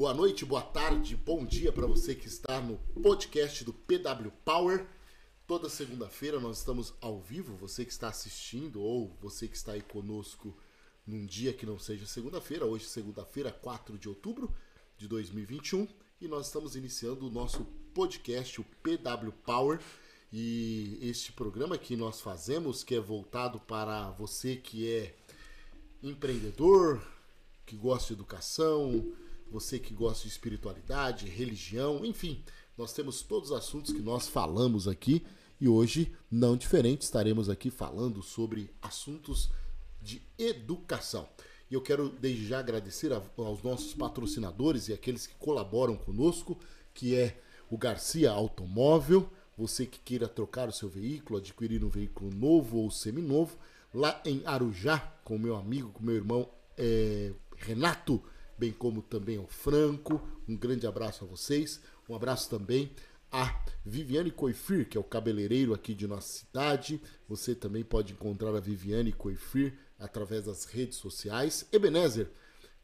Boa noite, boa tarde, bom dia para você que está no podcast do PW Power. Toda segunda-feira nós estamos ao vivo, você que está assistindo ou você que está aí conosco num dia que não seja segunda-feira, hoje segunda-feira, 4 de outubro de 2021, e nós estamos iniciando o nosso podcast, o PW Power. E este programa que nós fazemos, que é voltado para você que é empreendedor, que gosta de educação, você que gosta de espiritualidade, religião, enfim, nós temos todos os assuntos que nós falamos aqui e hoje, não diferente, estaremos aqui falando sobre assuntos de educação. E eu quero desde já agradecer aos nossos patrocinadores e aqueles que colaboram conosco, que é o Garcia Automóvel, você que queira trocar o seu veículo, adquirir um veículo novo ou seminovo, lá em Arujá, com meu amigo, com meu irmão é, Renato, bem como também ao Franco. Um grande abraço a vocês. Um abraço também a Viviane Coifir, que é o cabeleireiro aqui de nossa cidade. Você também pode encontrar a Viviane Coifir através das redes sociais. Ebenezer,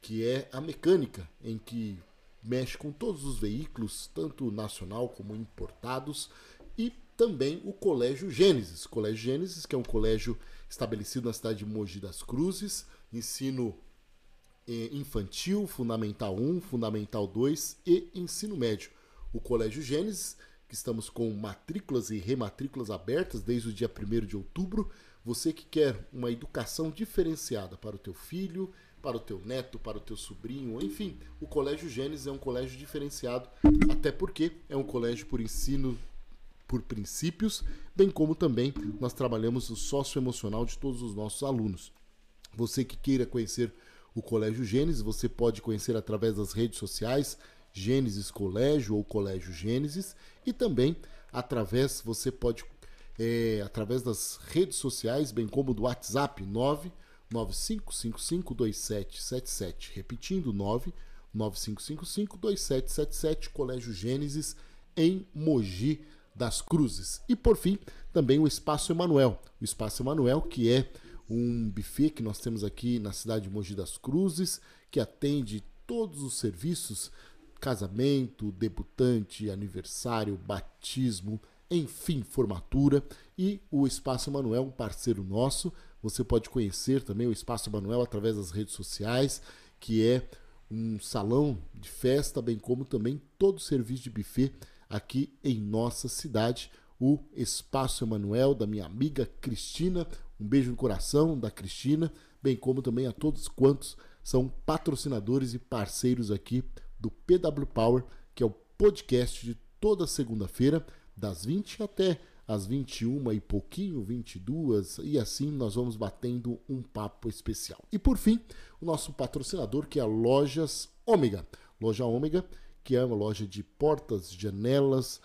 que é a mecânica em que mexe com todos os veículos, tanto nacional como importados, e também o Colégio Gênesis. Colégio Gênesis, que é um colégio estabelecido na cidade de Mogi das Cruzes, ensino infantil, fundamental 1, fundamental 2 e ensino médio. O Colégio Gênesis, que estamos com matrículas e rematrículas abertas desde o dia 1 de outubro. Você que quer uma educação diferenciada para o teu filho, para o teu neto, para o teu sobrinho, enfim, o Colégio Gênesis é um colégio diferenciado, até porque é um colégio por ensino por princípios, bem como também nós trabalhamos o socioemocional de todos os nossos alunos. Você que queira conhecer o Colégio Gênesis, você pode conhecer através das redes sociais, Gênesis Colégio ou Colégio Gênesis, e também através, você pode, é, através das redes sociais, bem como do WhatsApp 995552777, repetindo 995552777, Colégio Gênesis em Mogi das Cruzes. E por fim, também o Espaço Emanuel. O Espaço Emanuel, que é um buffet que nós temos aqui na cidade de Mogi das Cruzes, que atende todos os serviços: casamento, debutante, aniversário, batismo, enfim, formatura. E o Espaço Emanuel, um parceiro nosso. Você pode conhecer também o Espaço Emanuel através das redes sociais, que é um salão de festa, bem como também todo o serviço de buffet aqui em nossa cidade, o Espaço Emanuel, da minha amiga Cristina. Um beijo no coração da Cristina, bem como também a todos quantos são patrocinadores e parceiros aqui do PW Power, que é o podcast de toda segunda-feira, das 20 até às 21 e pouquinho, 22, e assim nós vamos batendo um papo especial. E por fim, o nosso patrocinador, que é a Lojas Ômega. Loja Ômega que é uma loja de portas, janelas,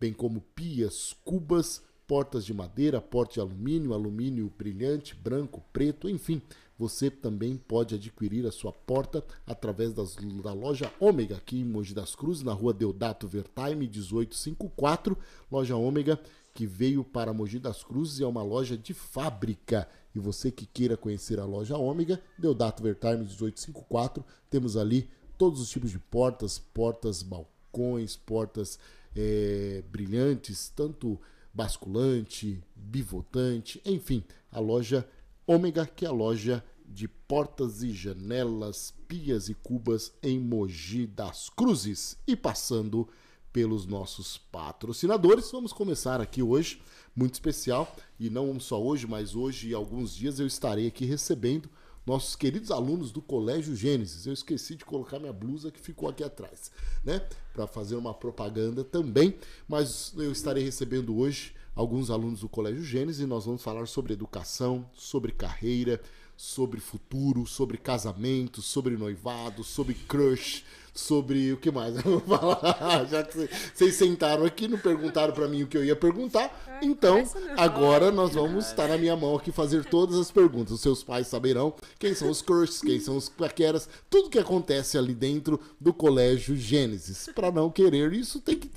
bem como pias, cubas, portas de madeira, porta de alumínio, alumínio brilhante, branco, preto, enfim. Você também pode adquirir a sua porta através das, da loja Ômega, aqui em Mogi das Cruzes, na rua Deodato Vertime 1854. Loja Ômega que veio para Mogi das Cruzes e é uma loja de fábrica. E você que queira conhecer a loja Ômega, Deodato Vertime 1854, temos ali todos os tipos de portas, portas balcões, portas é, brilhantes, tanto basculante, bivotante, enfim, a loja Ômega, que é a loja de portas e janelas, pias e cubas em Mogi das Cruzes. E passando pelos nossos patrocinadores, vamos começar aqui hoje, muito especial, e não só hoje, mas hoje e alguns dias eu estarei aqui recebendo nossos queridos alunos do Colégio Gênesis. Eu esqueci de colocar minha blusa que ficou aqui atrás, né? Para fazer uma propaganda também, mas eu estarei recebendo hoje alguns alunos do Colégio Gênesis e nós vamos falar sobre educação, sobre carreira, sobre futuro, sobre casamento, sobre noivado, sobre crush, sobre o que mais? Falar. Já que vocês sentaram aqui, não perguntaram para mim o que eu ia perguntar. É, então, agora nós vamos estar na minha mão aqui fazer todas as perguntas. Os seus pais saberão quem são os crushes, quem são os paqueras, tudo que acontece ali dentro do colégio Gênesis. Para não querer isso, tem que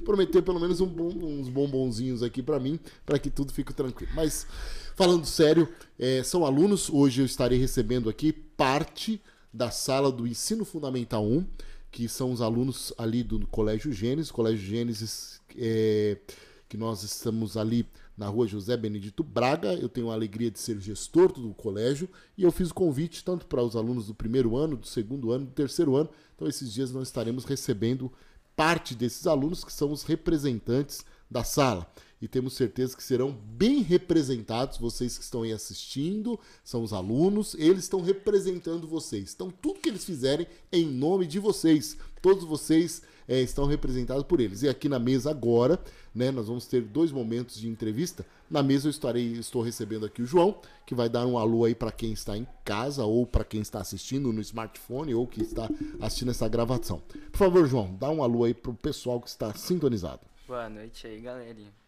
prometer pelo menos um bom, uns bombonzinhos aqui para mim, para que tudo fique tranquilo. Mas falando sério, é, são alunos. Hoje eu estarei recebendo aqui parte da sala do Ensino Fundamental 1, que são os alunos ali do Colégio Gênesis. Colégio Gênesis, é, que nós estamos ali na rua José Benedito Braga. Eu tenho a alegria de ser gestor do colégio e eu fiz o convite tanto para os alunos do primeiro ano, do segundo ano, do terceiro ano. Então, esses dias nós estaremos recebendo parte desses alunos que são os representantes da sala e temos certeza que serão bem representados. Vocês que estão aí assistindo, são os alunos, eles estão representando vocês. Então, tudo que eles fizerem é em nome de vocês. Todos vocês é, estão representados por eles. E aqui na mesa agora, né, nós vamos ter dois momentos de entrevista. Na mesa eu estarei, estou recebendo aqui o João, que vai dar um alô aí para quem está em casa ou para quem está assistindo no smartphone ou que está assistindo essa gravação. Por favor, João, dá um alô aí para o pessoal que está sintonizado. Boa noite aí, galerinha.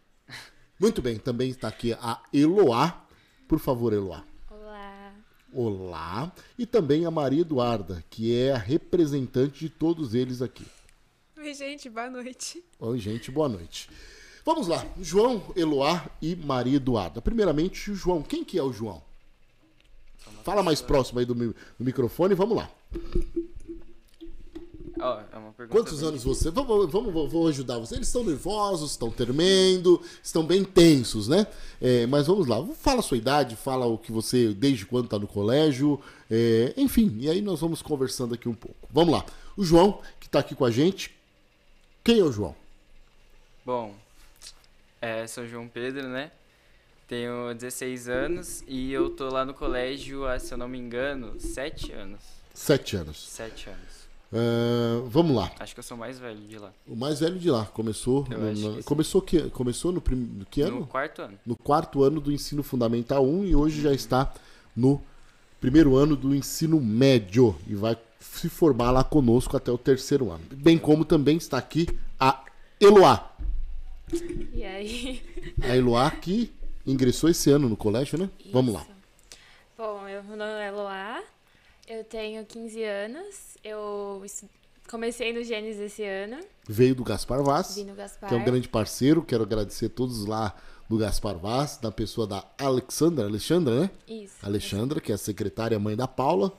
Muito bem, também está aqui a Eloá. Por favor, Eloá. Olá. Olá. E também a Maria Eduarda, que é a representante de todos eles aqui. Oi, gente, boa noite. Oi, gente, boa noite. Vamos lá, João, Eloá e Maria Eduarda. Primeiramente, João. Quem que é o João? Fala mais próximo aí do, do microfone, vamos lá. Ó, é uma pergunta Quantos bem anos você? Vamos, vamos, vou ajudar você. Eles estão nervosos, estão tremendo, estão bem tensos, né? É, mas vamos lá. Fala a sua idade, fala o que você, desde quando está no colégio, é, enfim. E aí nós vamos conversando aqui um pouco. Vamos lá. O João, que está aqui com a gente. Quem é o João? Bom, é, sou João Pedro, né? Tenho 16 anos e eu tô lá no colégio há, se eu não me engano, 7 anos. Sete anos. 7 anos. Ah, vamos lá. Acho que eu sou o mais velho de lá. O mais velho de lá começou. Eu no- na- começou que começou no, prim, no que ano? No quarto ano. no quarto ano do ensino fundamental 1 e hoje já está no primeiro ano do ensino médio e vai se formar lá conosco até o terceiro ano. Bem como também está aqui a Eloá. E aí? A Eloá que ingressou esse ano no colégio, né? Vamos lá. Isso. Bom, eu, meu nome é Eloá, eu tenho 15 anos, eu comecei no Gênesis esse ano, Veio do Gaspar Vaz, vim no Gaspar. que é um grande parceiro. Quero agradecer a todos lá do Gaspar Vaz, da pessoa da Alexandra, Alexandra, né? Isso. Alexandra, que é a secretária mãe da Paula.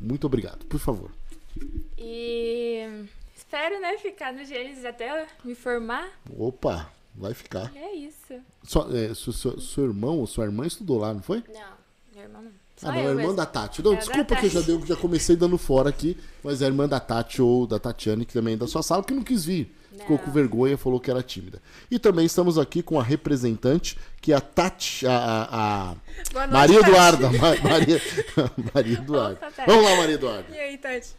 Muito obrigado. Por favor. E espero, né, ficar no Gênesis até me formar. Opa, vai ficar. E é isso. Sua, é, seu, seu- seu irmão ou sua irmã estudou lá, não foi? Não, meu irmão não. Ah, não, eu é a irmã mesmo. da Tati. Não, É desculpa que eu já, deu, já comecei dando fora aqui, mas é a irmã da Tati ou da Tatiane, que também é da sua sala, que não quis vir. Ficou Não. com vergonha, falou que era tímida. E também estamos aqui com a representante, que é a Tati, a, a- a noite, Maria Tati. Eduarda. Ma- Maria, Maria Eduarda. Opa. Vamos lá, Maria Eduarda. E aí, Tati?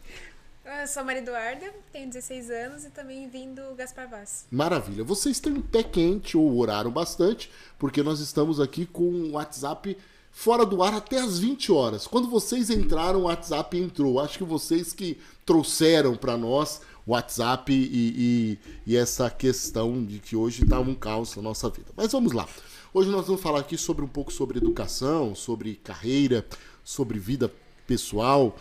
Eu sou a Maria Eduarda, tenho 16 anos e também vim do Gaspar Vaz. Maravilha. Vocês têm um pé quente ou oraram bastante, porque nós estamos aqui com o WhatsApp fora do ar até as 20 horas. Quando vocês entraram, o WhatsApp entrou. Acho que vocês que trouxeram para nós o WhatsApp e, e- e essa questão de que hoje está um caos na nossa vida. Mas vamos lá. Hoje nós vamos falar aqui sobre um pouco sobre educação, sobre carreira, sobre vida pessoal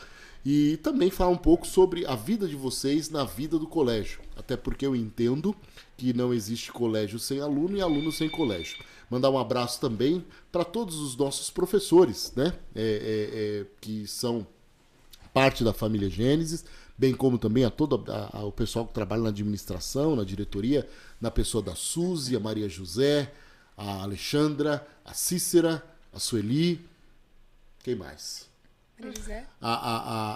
e também falar um pouco sobre a vida de vocês na vida do colégio. Até porque eu entendo que não existe colégio sem aluno e aluno sem colégio. Mandar um abraço também para todos os nossos professores, né? É, é, é, que são parte da família Gênesis, bem como também a todo a- a- o pessoal que trabalha na administração, na diretoria, na pessoa da Suzy, a Maria José, a Alexandra, a Cícera, a Sueli, quem mais? Maria José? a, a, a,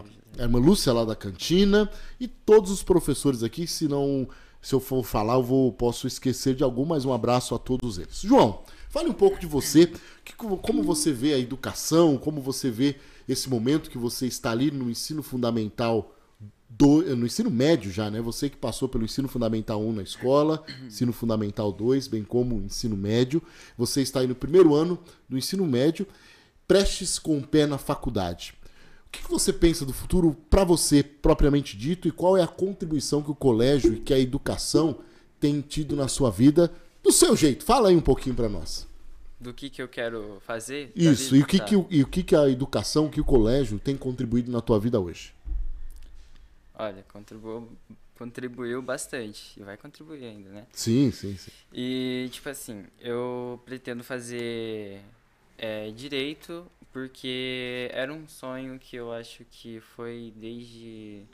a, a irmã Lúcia lá da cantina e todos os professores aqui, se não se eu for falar, eu vou, posso esquecer de algum, mas um abraço a todos eles. João, fale um pouco de você, que, como você vê a educação, como você vê esse momento que você está ali no ensino fundamental do, no ensino médio já, né? Você que passou pelo ensino fundamental 1 na escola, ensino fundamental 2, bem como ensino médio. Você está aí no primeiro ano do ensino médio, prestes com o pé na faculdade. O que você pensa do futuro para você, propriamente dito, e qual é a contribuição que o colégio e que a educação tem tido na sua vida, do seu jeito? Fala aí um pouquinho para nós. Do que que eu quero fazer? Isso, e o que, Tá. que, e o que, que a educação, que o colégio tem contribuído na tua vida hoje? Olha, contribuiu, contribuiu bastante. E vai contribuir ainda, né? Sim, sim, sim. E, tipo assim, eu pretendo fazer é, direito porque era um sonho que eu acho que foi desde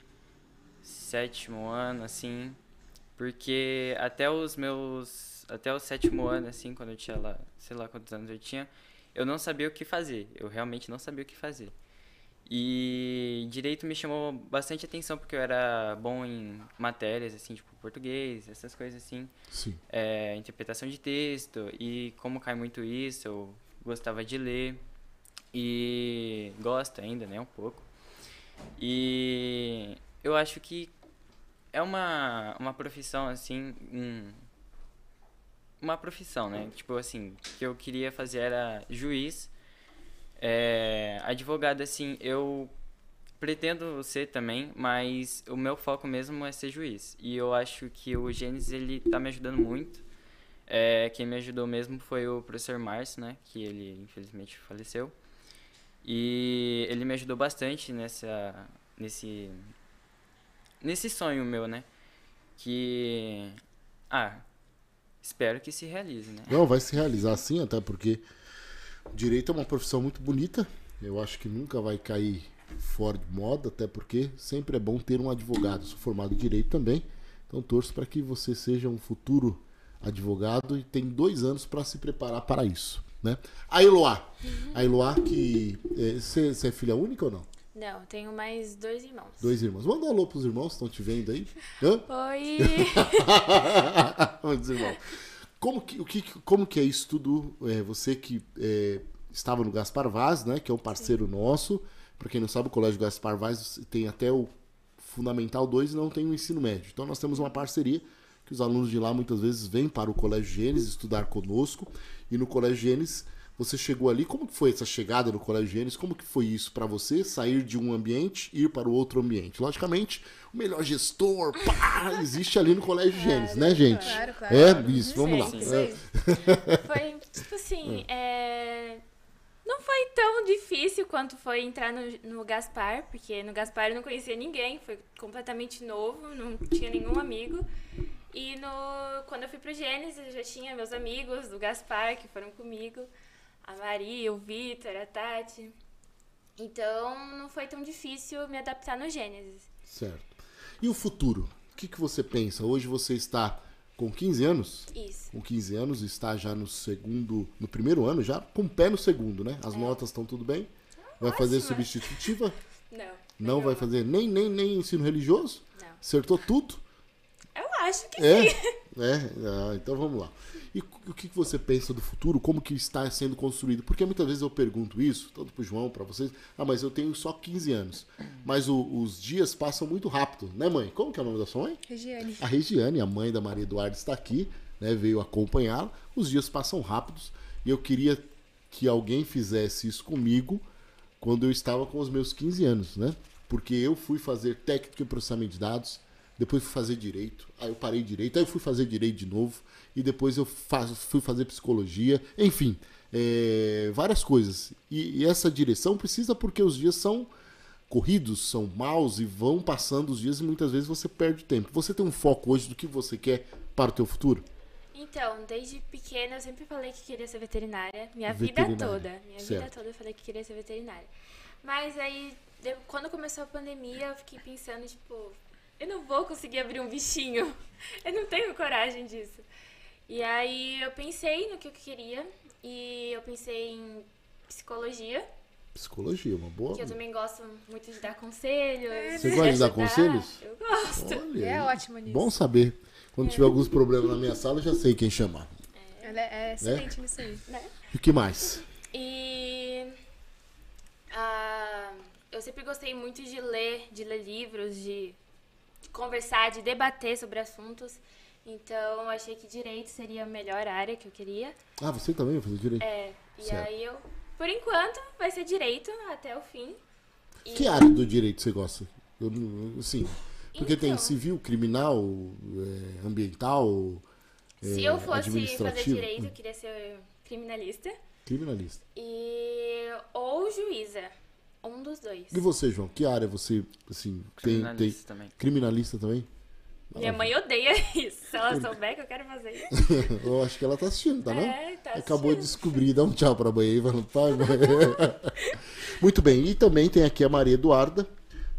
sétimo ano, assim, porque até os meus, até o sétimo ano, assim, quando eu tinha lá, sei lá quantos anos eu tinha, eu não sabia o que fazer, eu realmente não sabia o que fazer. E direito me chamou bastante atenção porque eu era bom em matérias, assim, tipo português, essas coisas assim, Sim. é, interpretação de texto, e como cai muito isso, eu gostava de ler, e gosto ainda, né, um pouco. E eu acho que é uma, uma profissão, assim, um, uma profissão, né, tipo assim, que eu queria fazer era juiz, é, advogado, assim, eu pretendo ser também, mas o meu foco mesmo é ser juiz. E eu acho que o Gênesis, ele tá me ajudando muito. É, quem me ajudou mesmo foi o professor Márcio, né? Que ele, infelizmente, faleceu. E ele me ajudou bastante nessa, nesse, nesse sonho meu, né? Que... Ah, espero que se realize, né? Não, vai se realizar sim, até porque direito é uma profissão muito bonita. Eu acho que nunca vai cair fora de moda, até porque sempre é bom ter um advogado. Eu sou formado em direito também, então torço para que você seja um futuro advogado e tem dois anos para se preparar para isso. Né? A Eloá. A Eloá que. Você é, é filha única ou não? Não, tenho mais dois irmãos. Dois irmãos. Manda um alô pros irmãos que estão te vendo aí. Hã? Oi! Irmãos. Como que, o que, como que é isso tudo? É, você que é, estava no Gaspar Vaz, né? Que é um parceiro Sim. nosso. Para quem não sabe, o Colégio Gaspar Vaz tem até o Fundamental 2 e não tem o ensino médio. Então nós temos uma parceria que os alunos de lá muitas vezes vêm para o Colégio Gênesis estudar conosco. E no Colégio Gênesis você chegou ali, como que foi essa chegada no Colégio Gênesis? Como que foi isso para você, sair de um ambiente e ir para o outro ambiente? Logicamente, o melhor gestor, pá, existe ali no Colégio claro, Gênesis, né, gente? Claro, claro. É, isso, vamos lá. Foi, tipo assim, é... não foi tão difícil quanto foi entrar no, no Gaspar, porque no Gaspar eu não conhecia ninguém, foi completamente novo, não tinha nenhum amigo. E no, quando eu fui pro Gênesis, eu já tinha meus amigos do Gaspar que foram comigo a Maria, o Vitor, a Tati. Então não foi tão difícil me adaptar no Gênesis. Certo. E o futuro? O que, que você pensa? Hoje você está com 15 anos? Isso. Com 15 anos, está já no segundo, no primeiro ano, já com o pé no segundo, né? As é. notas estão tudo bem? Vai Ótima. fazer substitutiva? Não. Não vai fazer nem, nem, nem ensino religioso? Não. Acertou tudo? Eu acho que é? sim. É? Ah, então vamos lá. E o que você pensa do futuro? Como que está sendo construído? Porque muitas vezes eu pergunto isso, tanto para o João, para vocês. Ah, mas eu tenho só 15 anos. Mas o, os dias passam muito rápido, né, mãe? Como que é o nome da sua mãe? Regiane. A Regiane, a mãe da Maria Eduarda, está aqui, né, veio acompanhá-la. Os dias passam rápidos e eu queria que alguém fizesse isso comigo quando eu estava com os meus 15 anos, né? Porque eu fui fazer técnico em processamento de dados, depois fui fazer direito, aí eu parei direito, aí eu fui fazer direito de novo, e depois eu faz, fui fazer psicologia, enfim, é, várias coisas. E, e, essa direção precisa porque os dias são corridos, são maus e vão passando os dias e muitas vezes você perde tempo. Você tem um foco hoje do que você quer para o teu futuro? Então, desde pequena eu sempre falei que queria ser veterinária, minha veterinária. vida toda. Minha certo. vida toda eu falei que queria ser veterinária. Mas aí, quando começou a pandemia, eu fiquei pensando, tipo, eu não vou conseguir abrir um bichinho. Eu não tenho coragem disso. E aí eu pensei no que eu queria e eu pensei em psicologia. Psicologia, uma boa. Que eu também gosto muito de dar conselhos. É, Você gosta de dar conselhos? Eu gosto. Olha, é ótimo nisso. Bom saber. Quando é. tiver alguns problemas na minha sala, eu já sei quem chamar. É. Ela é excelente né? nisso aí. Né? E o que mais? E. Uh, eu sempre gostei muito de ler, de ler livros, de conversar, de debater sobre assuntos. Então, achei que direito seria a melhor área que eu queria. Ah, você também vai fazer direito? É. E certo. aí eu, por enquanto, vai ser direito até o fim. E... Que área do direito você gosta? Eu, assim, porque então, tem civil, criminal, é, ambiental. É, se eu fosse fazer direito, eu queria ser criminalista. Criminalista. E ou juíza. Um dos dois. E você, João? Que área você, assim, tem... Criminalista tem... também. Criminalista também? Minha mãe odeia isso. Se ela souber que eu quero fazer isso. eu acho que ela tá assistindo, tá não? É, tá assistindo. Acabou de descobrir. Dá um tchau pra mãe aí. Pai, mãe. Muito bem. E também tem aqui a Maria Eduarda,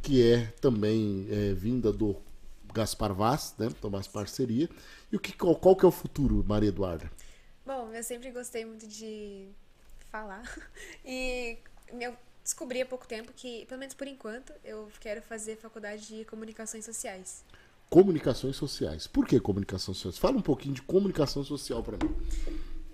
que é também é, vinda do Gaspar Vaz, né? Tomás Parceria. E o que, qual, qual que é o futuro, Maria Eduarda? Bom, eu sempre gostei muito de falar. E eu descobri há pouco tempo que, pelo menos por enquanto, eu quero fazer faculdade de comunicações sociais. Comunicações sociais. Por que comunicação social? Fala um pouquinho de comunicação social para mim.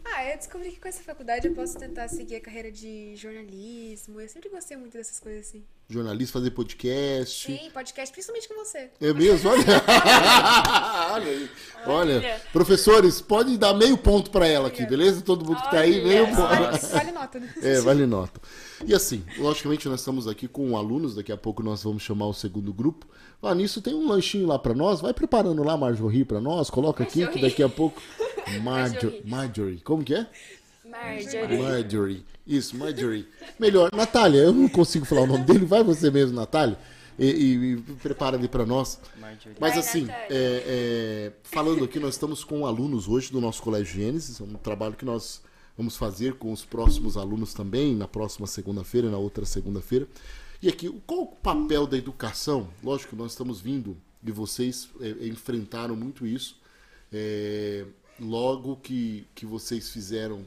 Ah, eu descobri que com essa faculdade eu posso tentar seguir a carreira de jornalismo. Eu sempre gostei muito dessas coisas assim. Jornalista, fazer podcast. Sim, podcast, principalmente com você. É mesmo? Olha. Olha aí. Olha. Olha. Professores, pode dar meio ponto para ela aqui, beleza? Todo mundo que tá aí, meio Vale, ponto. vale nota, né? É, vale nota. E assim, logicamente nós estamos aqui com alunos, daqui a pouco nós vamos chamar o segundo grupo. Lá nisso tem um lanchinho lá para nós, vai preparando lá Marjorie para nós, coloca aqui que Marjorie. daqui a pouco Marjorie, Marjorie. Marjorie, como que é? Marjorie. Marjorie. Isso, Marjorie. Melhor, Natália, eu não consigo falar o nome dele, vai você mesmo, Natália. E, e- e prepara ali para nós. Marjorie. Mas assim, é, é, falando aqui, nós estamos com alunos hoje do nosso Colégio Gênesis, é um trabalho que nós vamos fazer com os próximos alunos também, na próxima segunda-feira, na outra segunda-feira. E aqui, qual o papel da educação? Lógico que nós estamos vindo e vocês é, enfrentaram muito isso. É, logo que, que vocês fizeram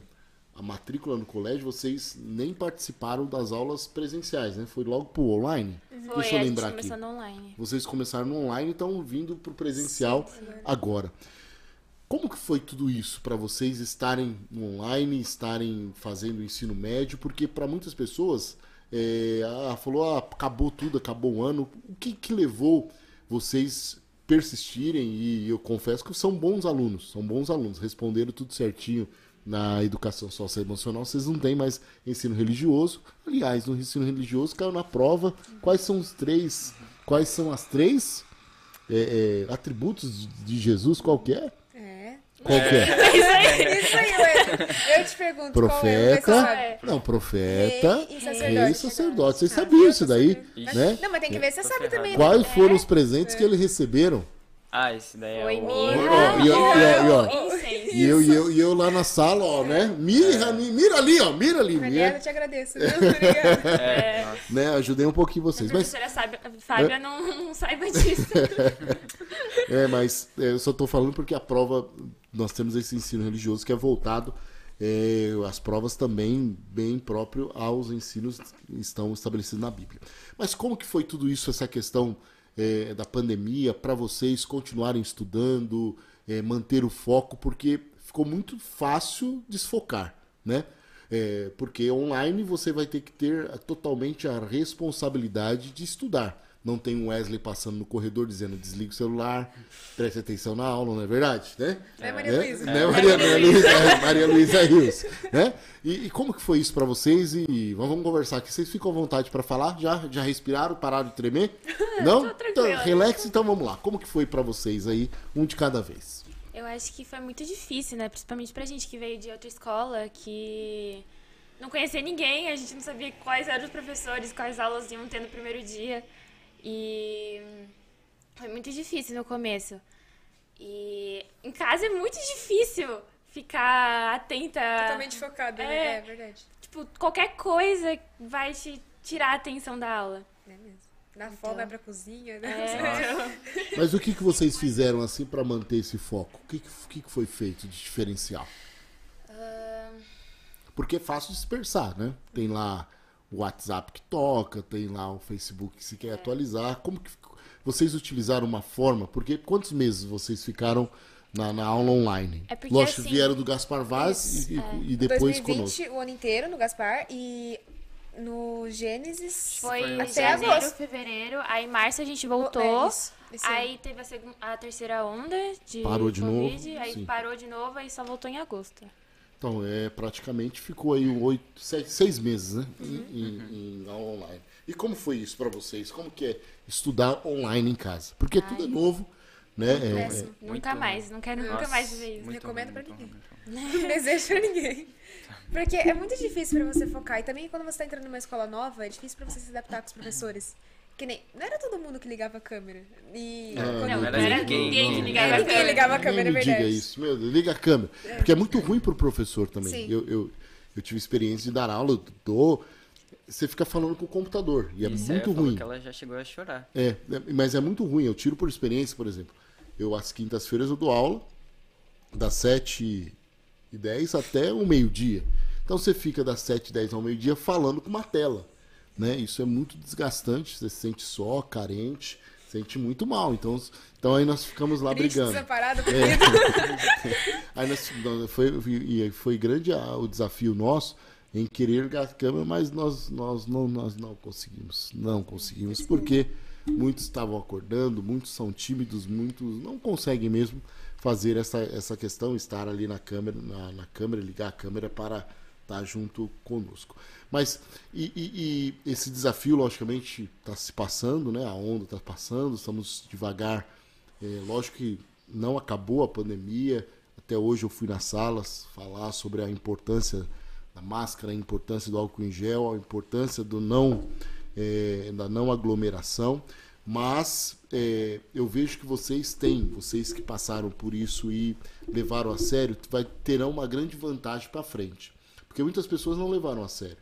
a matrícula no colégio, vocês nem participaram das aulas presenciais, né? Foi logo pro online. Foi, Deixa eu lembrar aqui. online. Vocês começaram no online e estão vindo para o presencial agora. Como que foi tudo isso para vocês estarem no online, estarem fazendo o ensino médio? Porque para muitas pessoas, é, ah, falou, ah, acabou tudo, acabou o ano. O que, que levou vocês persistirem? E eu confesso que são bons alunos, são bons alunos, responderam tudo certinho na educação socioemocional. Vocês não têm mais ensino religioso. Aliás, no ensino religioso caiu na prova. Quais são os três? Quais são as três é, é, atributos de Jesus? Qual que é? É. Qual que é? Isso aí, eu, eu te pergunto é, Profeta. É. Não, profeta. Rei e sacerdote. Rei e sacerdote. Vocês Ah, sabiam isso daí, né? Não, mas tem que ver se você sabe também. né? Quais foram os presentes que eles receberam? Ah, esse daí é Foi o... mirra. E, ó, e, ó, e, ó. E eu, e, eu, e eu lá na sala, ó, né? Mira, mira ali, ó, mira ali. Mira, eu te agradeço. viu? Obrigada. É, nossa. né? Ajudei um pouquinho A vocês. Mas professora Sábia- Fábia não, não saiba disso. É, mas é, eu só tô falando porque a prova, nós temos esse ensino religioso que é voltado, é, as provas também bem próprio aos ensinos que estão estabelecidos na Bíblia. Mas como que foi tudo isso, essa questão é, da pandemia, para vocês continuarem estudando, é, manter o foco, porque ficou muito fácil desfocar, né? É, porque online você vai ter que ter totalmente a responsabilidade de estudar. Não tem um Wesley passando no corredor dizendo desliga o celular, preste atenção na aula, não é verdade? Né? Né, Maria Né? Luísa? Né, Maria, Maria Luísa, é, Maria Luísa Rios. Né? E, e como que foi isso para vocês? E vamos, conversar aqui. Vocês ficam à vontade para falar? Já, já respiraram? Pararam de tremer? Não? Então, relax, então vamos lá. Como que foi para vocês aí, um de cada vez? Eu acho que foi muito difícil, né? Principalmente pra gente que veio de outra escola, que não conhecia ninguém, a gente não sabia quais eram os professores, quais aulas iam ter no primeiro dia. E foi muito difícil no começo. E em casa é muito difícil ficar atenta. Totalmente focada, né? É. É verdade. Tipo, qualquer coisa vai te tirar a atenção da aula. É mesmo. Na fome, vai pra cozinha, né? É. Mas o que, que vocês fizeram assim para manter esse foco? O que, que, que foi feito de diferencial? Porque é fácil dispersar, né? Tem lá o WhatsApp que toca, tem lá o Facebook que se quer atualizar. Como que vocês utilizaram uma forma? Porque quantos meses vocês ficaram na, na aula online? É porque, Lógico, assim, vieram do Gaspar Vaz e, e- e depois 2020, conosco. o ano inteiro no Gaspar e no Gênesis. Foi Foi até janeiro, agosto. fevereiro, aí em março a gente É voltou. isso, esse ano. Aí teve a, segun- a terceira onda de Parou de Covid, novo, aí sim. parou de novo, aí só voltou em agosto. Então, é, praticamente ficou aí oito, sete, seis meses, né? Uhum. Em, em- em online. E como foi isso para vocês? Como que é estudar online em casa? Porque tudo é novo, né? É, é. Nunca Muito- mais, não quero nunca Nossa, mais ver isso. Recomendo muito ninguém. muito. Não desejo pra ninguém. Porque é muito difícil pra você focar. E também quando você tá entrando numa escola nova, é difícil pra você se adaptar com os professores. Que nem. Não era todo mundo que ligava a câmera. E. Ah, quando- Não, Não era ninguém, ninguém que ligava É, a ninguém câmera. ligava a câmera, é me diga verdade. isso, meu Deus, liga a câmera. Porque é muito ruim pro professor também. Sim. Eu, eu, eu tive experiência de dar aula, eu dou. você fica falando com o computador. E é Isso, muito falou ruim. que ela já chegou a chorar. É, é, mas é muito ruim. Eu tiro por experiência, por exemplo. Eu, às quintas-feiras, eu dou aula das 7 e 10 até o meio-dia. Então você fica das 7 e 10 ao meio-dia falando com uma tela. Né? Isso é muito desgastante. Você se sente só, carente, sente muito mal. Então, então aí nós ficamos lá Triste, brigando. desamparado, É. Aí nós, foi, e foi grande o desafio nosso em querer ligar a câmera, mas nós, nós, não, nós não conseguimos. Não conseguimos, porque muitos estavam acordando, muitos são tímidos, muitos não conseguem mesmo fazer essa, essa questão, estar ali na câmera, na, na câmera, ligar a câmera para estar junto conosco. Mas e, e- e esse desafio, logicamente, está se passando, né? A onda está passando, estamos devagar é, lógico que não acabou a pandemia. Até hoje eu fui nas salas falar sobre a importância da máscara, a importância do álcool em gel, a importância do não é, da não aglomeração. Mas é, eu vejo que vocês têm, vocês que passaram por isso e levaram a sério, vai, terão uma grande vantagem para frente. Porque muitas pessoas não levaram a sério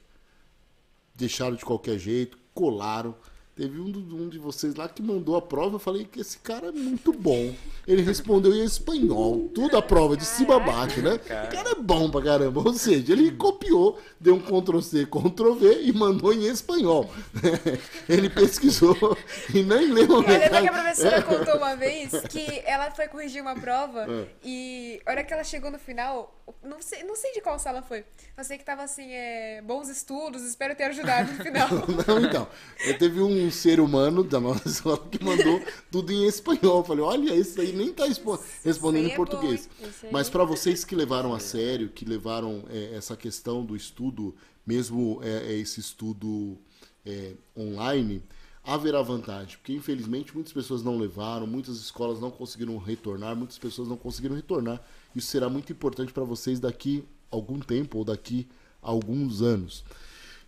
deixaram de qualquer jeito, colaram. Teve um, um de vocês lá que mandou a prova. Eu falei que esse cara é muito bom. Ele respondeu em espanhol, tudo a prova, de cima a baixo, né? O cara é bom pra caramba. Ou seja, ele copiou, deu um Ctrl-C, Ctrl-V e mandou em espanhol. ele pesquisou e nem leu a Eu lembro que a professora contou uma vez que ela foi corrigir uma prova É. e a hora que ela chegou no final, não sei, não sei de qual sala foi. Eu sei que tava assim, é, bons estudos, espero ter ajudado no final. Não, então. Eu teve um ser humano da nossa escola que mandou tudo em espanhol. Eu falei, olha, esse aí nem tá expo- respondendo em é português. aí- Mas para vocês que levaram a sério, que levaram é, essa questão do estudo, mesmo é, é, esse estudo é, online, haverá vantagem. Porque, infelizmente, muitas pessoas não levaram, muitas escolas não conseguiram retornar, muitas pessoas não conseguiram retornar. Isso será muito importante para vocês daqui algum tempo ou daqui alguns anos.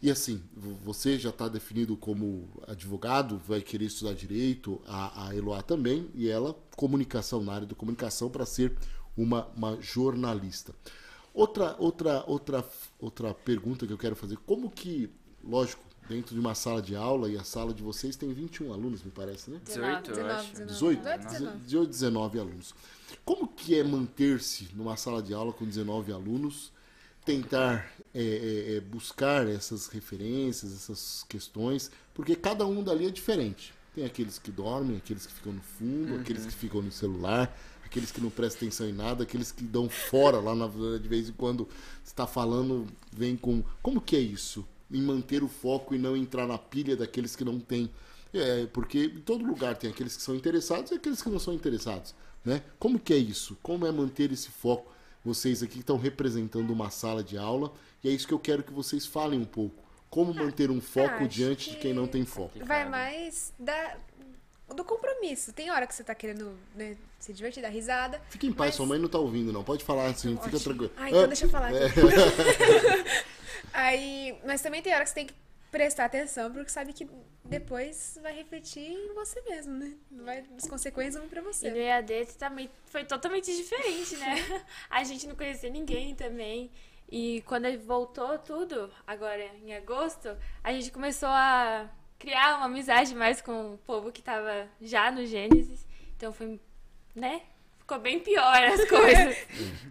E assim, vo- você já está definido como advogado, vai querer estudar direito, a, a Eloá também, e ela, comunicação, na área de comunicação, para ser uma, uma jornalista. Outra, outra, outra, outra pergunta que eu quero fazer: como que, lógico, dentro de uma sala de aula, e a sala de vocês tem 21 alunos, me parece, né? 18, eu 19, acho. 19. 18? 19. 18, 19 alunos. Como que é manter-se numa sala de aula com 19 alunos, tentar é, é, é, buscar essas referências, essas questões, porque cada um dali é diferente. Tem aqueles que dormem, aqueles que ficam no fundo, aqueles que ficam no celular, aqueles que não prestam atenção em nada, aqueles que dão fora lá na de vez em quando está falando, vem com. Como que é isso? Em manter o foco e não entrar na pilha daqueles que não têm. É, porque em todo lugar tem aqueles que são interessados e aqueles que não são interessados. Né? Como que é isso? Como é manter esse foco? Vocês aqui estão representando uma sala de aula e é isso que eu quero que vocês falem um pouco. Como manter um foco acho diante de quem não tem foco? Vai mais da, do compromisso. Tem hora que você tá querendo né, se divertir, dar risada. Fique em paz, Mas- sua mãe não tá ouvindo, não. Pode falar assim, fica tranquilo. Ah, então Ah, deixa eu falar aqui. Aí, mas também tem hora que você tem que prestar atenção, porque sabe que depois vai refletir em você mesmo, né? Vai, as consequências vão pra E no você. EAD também foi totalmente diferente, né? A gente não conhecia ninguém também. E quando ele voltou tudo, agora em agosto, a gente começou a criar uma amizade mais com o povo que tava já no Gênesis. Então foi, né? Ficou bem pior as coisas.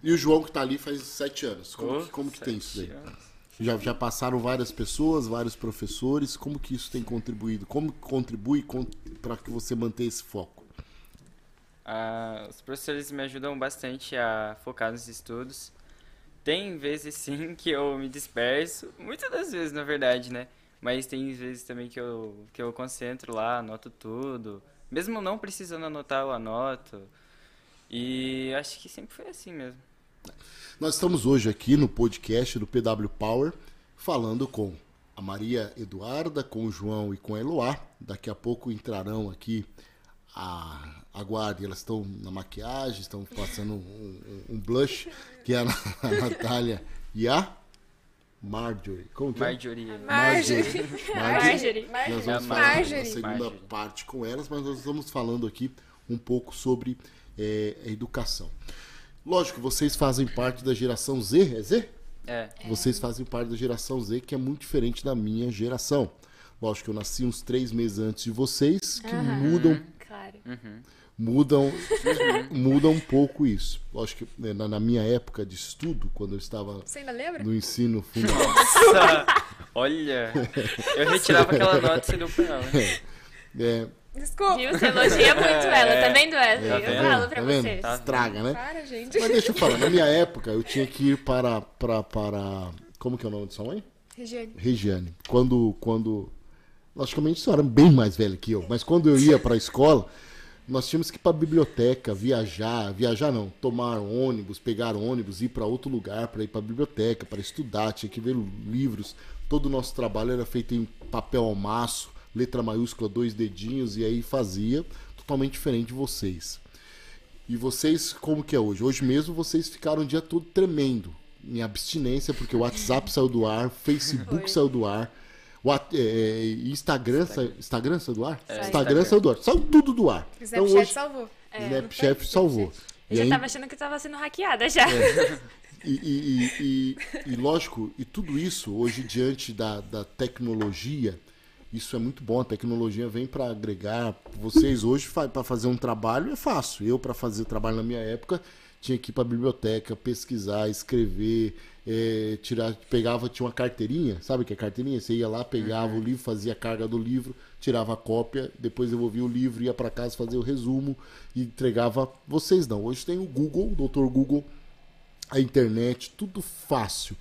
E o João que tá ali faz sete anos. Como, Oh, que, como que tem isso daí? anos. Já, já passaram várias pessoas, vários professores. Como que isso tem contribuído? Como que contribui para que você mantenha esse foco? Ah, os professores me ajudam bastante a focar nos estudos. Tem vezes sim que eu me disperso, muitas das vezes na verdade, né? Mas tem vezes também que eu, que eu concentro lá, anoto tudo. Mesmo não precisando anotar, eu anoto. E acho que sempre foi assim mesmo. Nós estamos hoje aqui no podcast do PW Power falando com a Maria Eduarda, com o João e com a Eloá. Daqui a pouco entrarão aqui a aguarde, elas estão na maquiagem, estão passando um, um- um blush, que é a, a Natália e a Marjorie. Como que é? Marjorie. Marjorie. Marjorie. Nós vamos É a falar Marjorie. na segunda Marjorie. parte com elas, mas nós estamos falando aqui um pouco sobre é, a educação. Lógico, vocês fazem parte da geração Z, é Z? É. Vocês fazem parte da geração Z, que é muito diferente da minha geração. Lógico que eu nasci uns três meses antes de vocês, que mudam, Claro. Uhum. mudam, mudam um pouco isso. Lógico que né, na, na minha época de estudo, quando eu estava Você ainda lembra? no ensino fundamental, Nossa! Olha! Eu retirava aquela nota e você deu pra ela. é, Desculpa. Viu? Você elogia muito ela, tá vendo, Wesley? Tá eu vendo? falo pra tá vendo? você. Tá Estraga, né? Para, gente. Mas deixa eu falar, na minha época eu tinha que ir para, para, para como que é o nome de sua mãe? Regiane. Regiane. Quando, quando, logicamente a senhora é bem mais velha que eu, mas quando eu ia para a escola, nós tínhamos que ir para a biblioteca, viajar, viajar não, tomar ônibus, pegar ônibus, ir para outro lugar para ir para a biblioteca, para estudar, tinha que ver livros. Todo o nosso trabalho era feito em papel ao maço, letra maiúscula, dois dedinhos e aí fazia, totalmente diferente de vocês. E vocês, como que é hoje? Hoje mesmo vocês ficaram o dia todo tremendo em abstinência, porque o WhatsApp saiu do ar, Facebook Foi. saiu do ar, o at- é, é, Instagram, Instagram saiu do ar? Saiu. Instagram saiu do ar. Saiu tudo do ar. O Então Snapchat hoje, salvou. É, Snapchat salvou. Eu E já aí- tava achando que eu tava sendo hackeada já. e, e, e, e- e, lógico, e tudo isso hoje diante da, da tecnologia, isso é muito bom. A tecnologia vem para agregar. Vocês hoje para fazer um trabalho é fácil. Eu para fazer trabalho na minha época tinha que ir para a biblioteca, pesquisar, escrever, eh, tirar, pegava tinha uma carteirinha, sabe que é carteirinha? Você ia lá, pegava o livro, fazia a carga do livro, tirava a cópia, depois devolvia o livro, ia para casa fazer o resumo e entregava. Vocês não. Hoje tem o Google, o Dr. Google a internet, tudo fácil.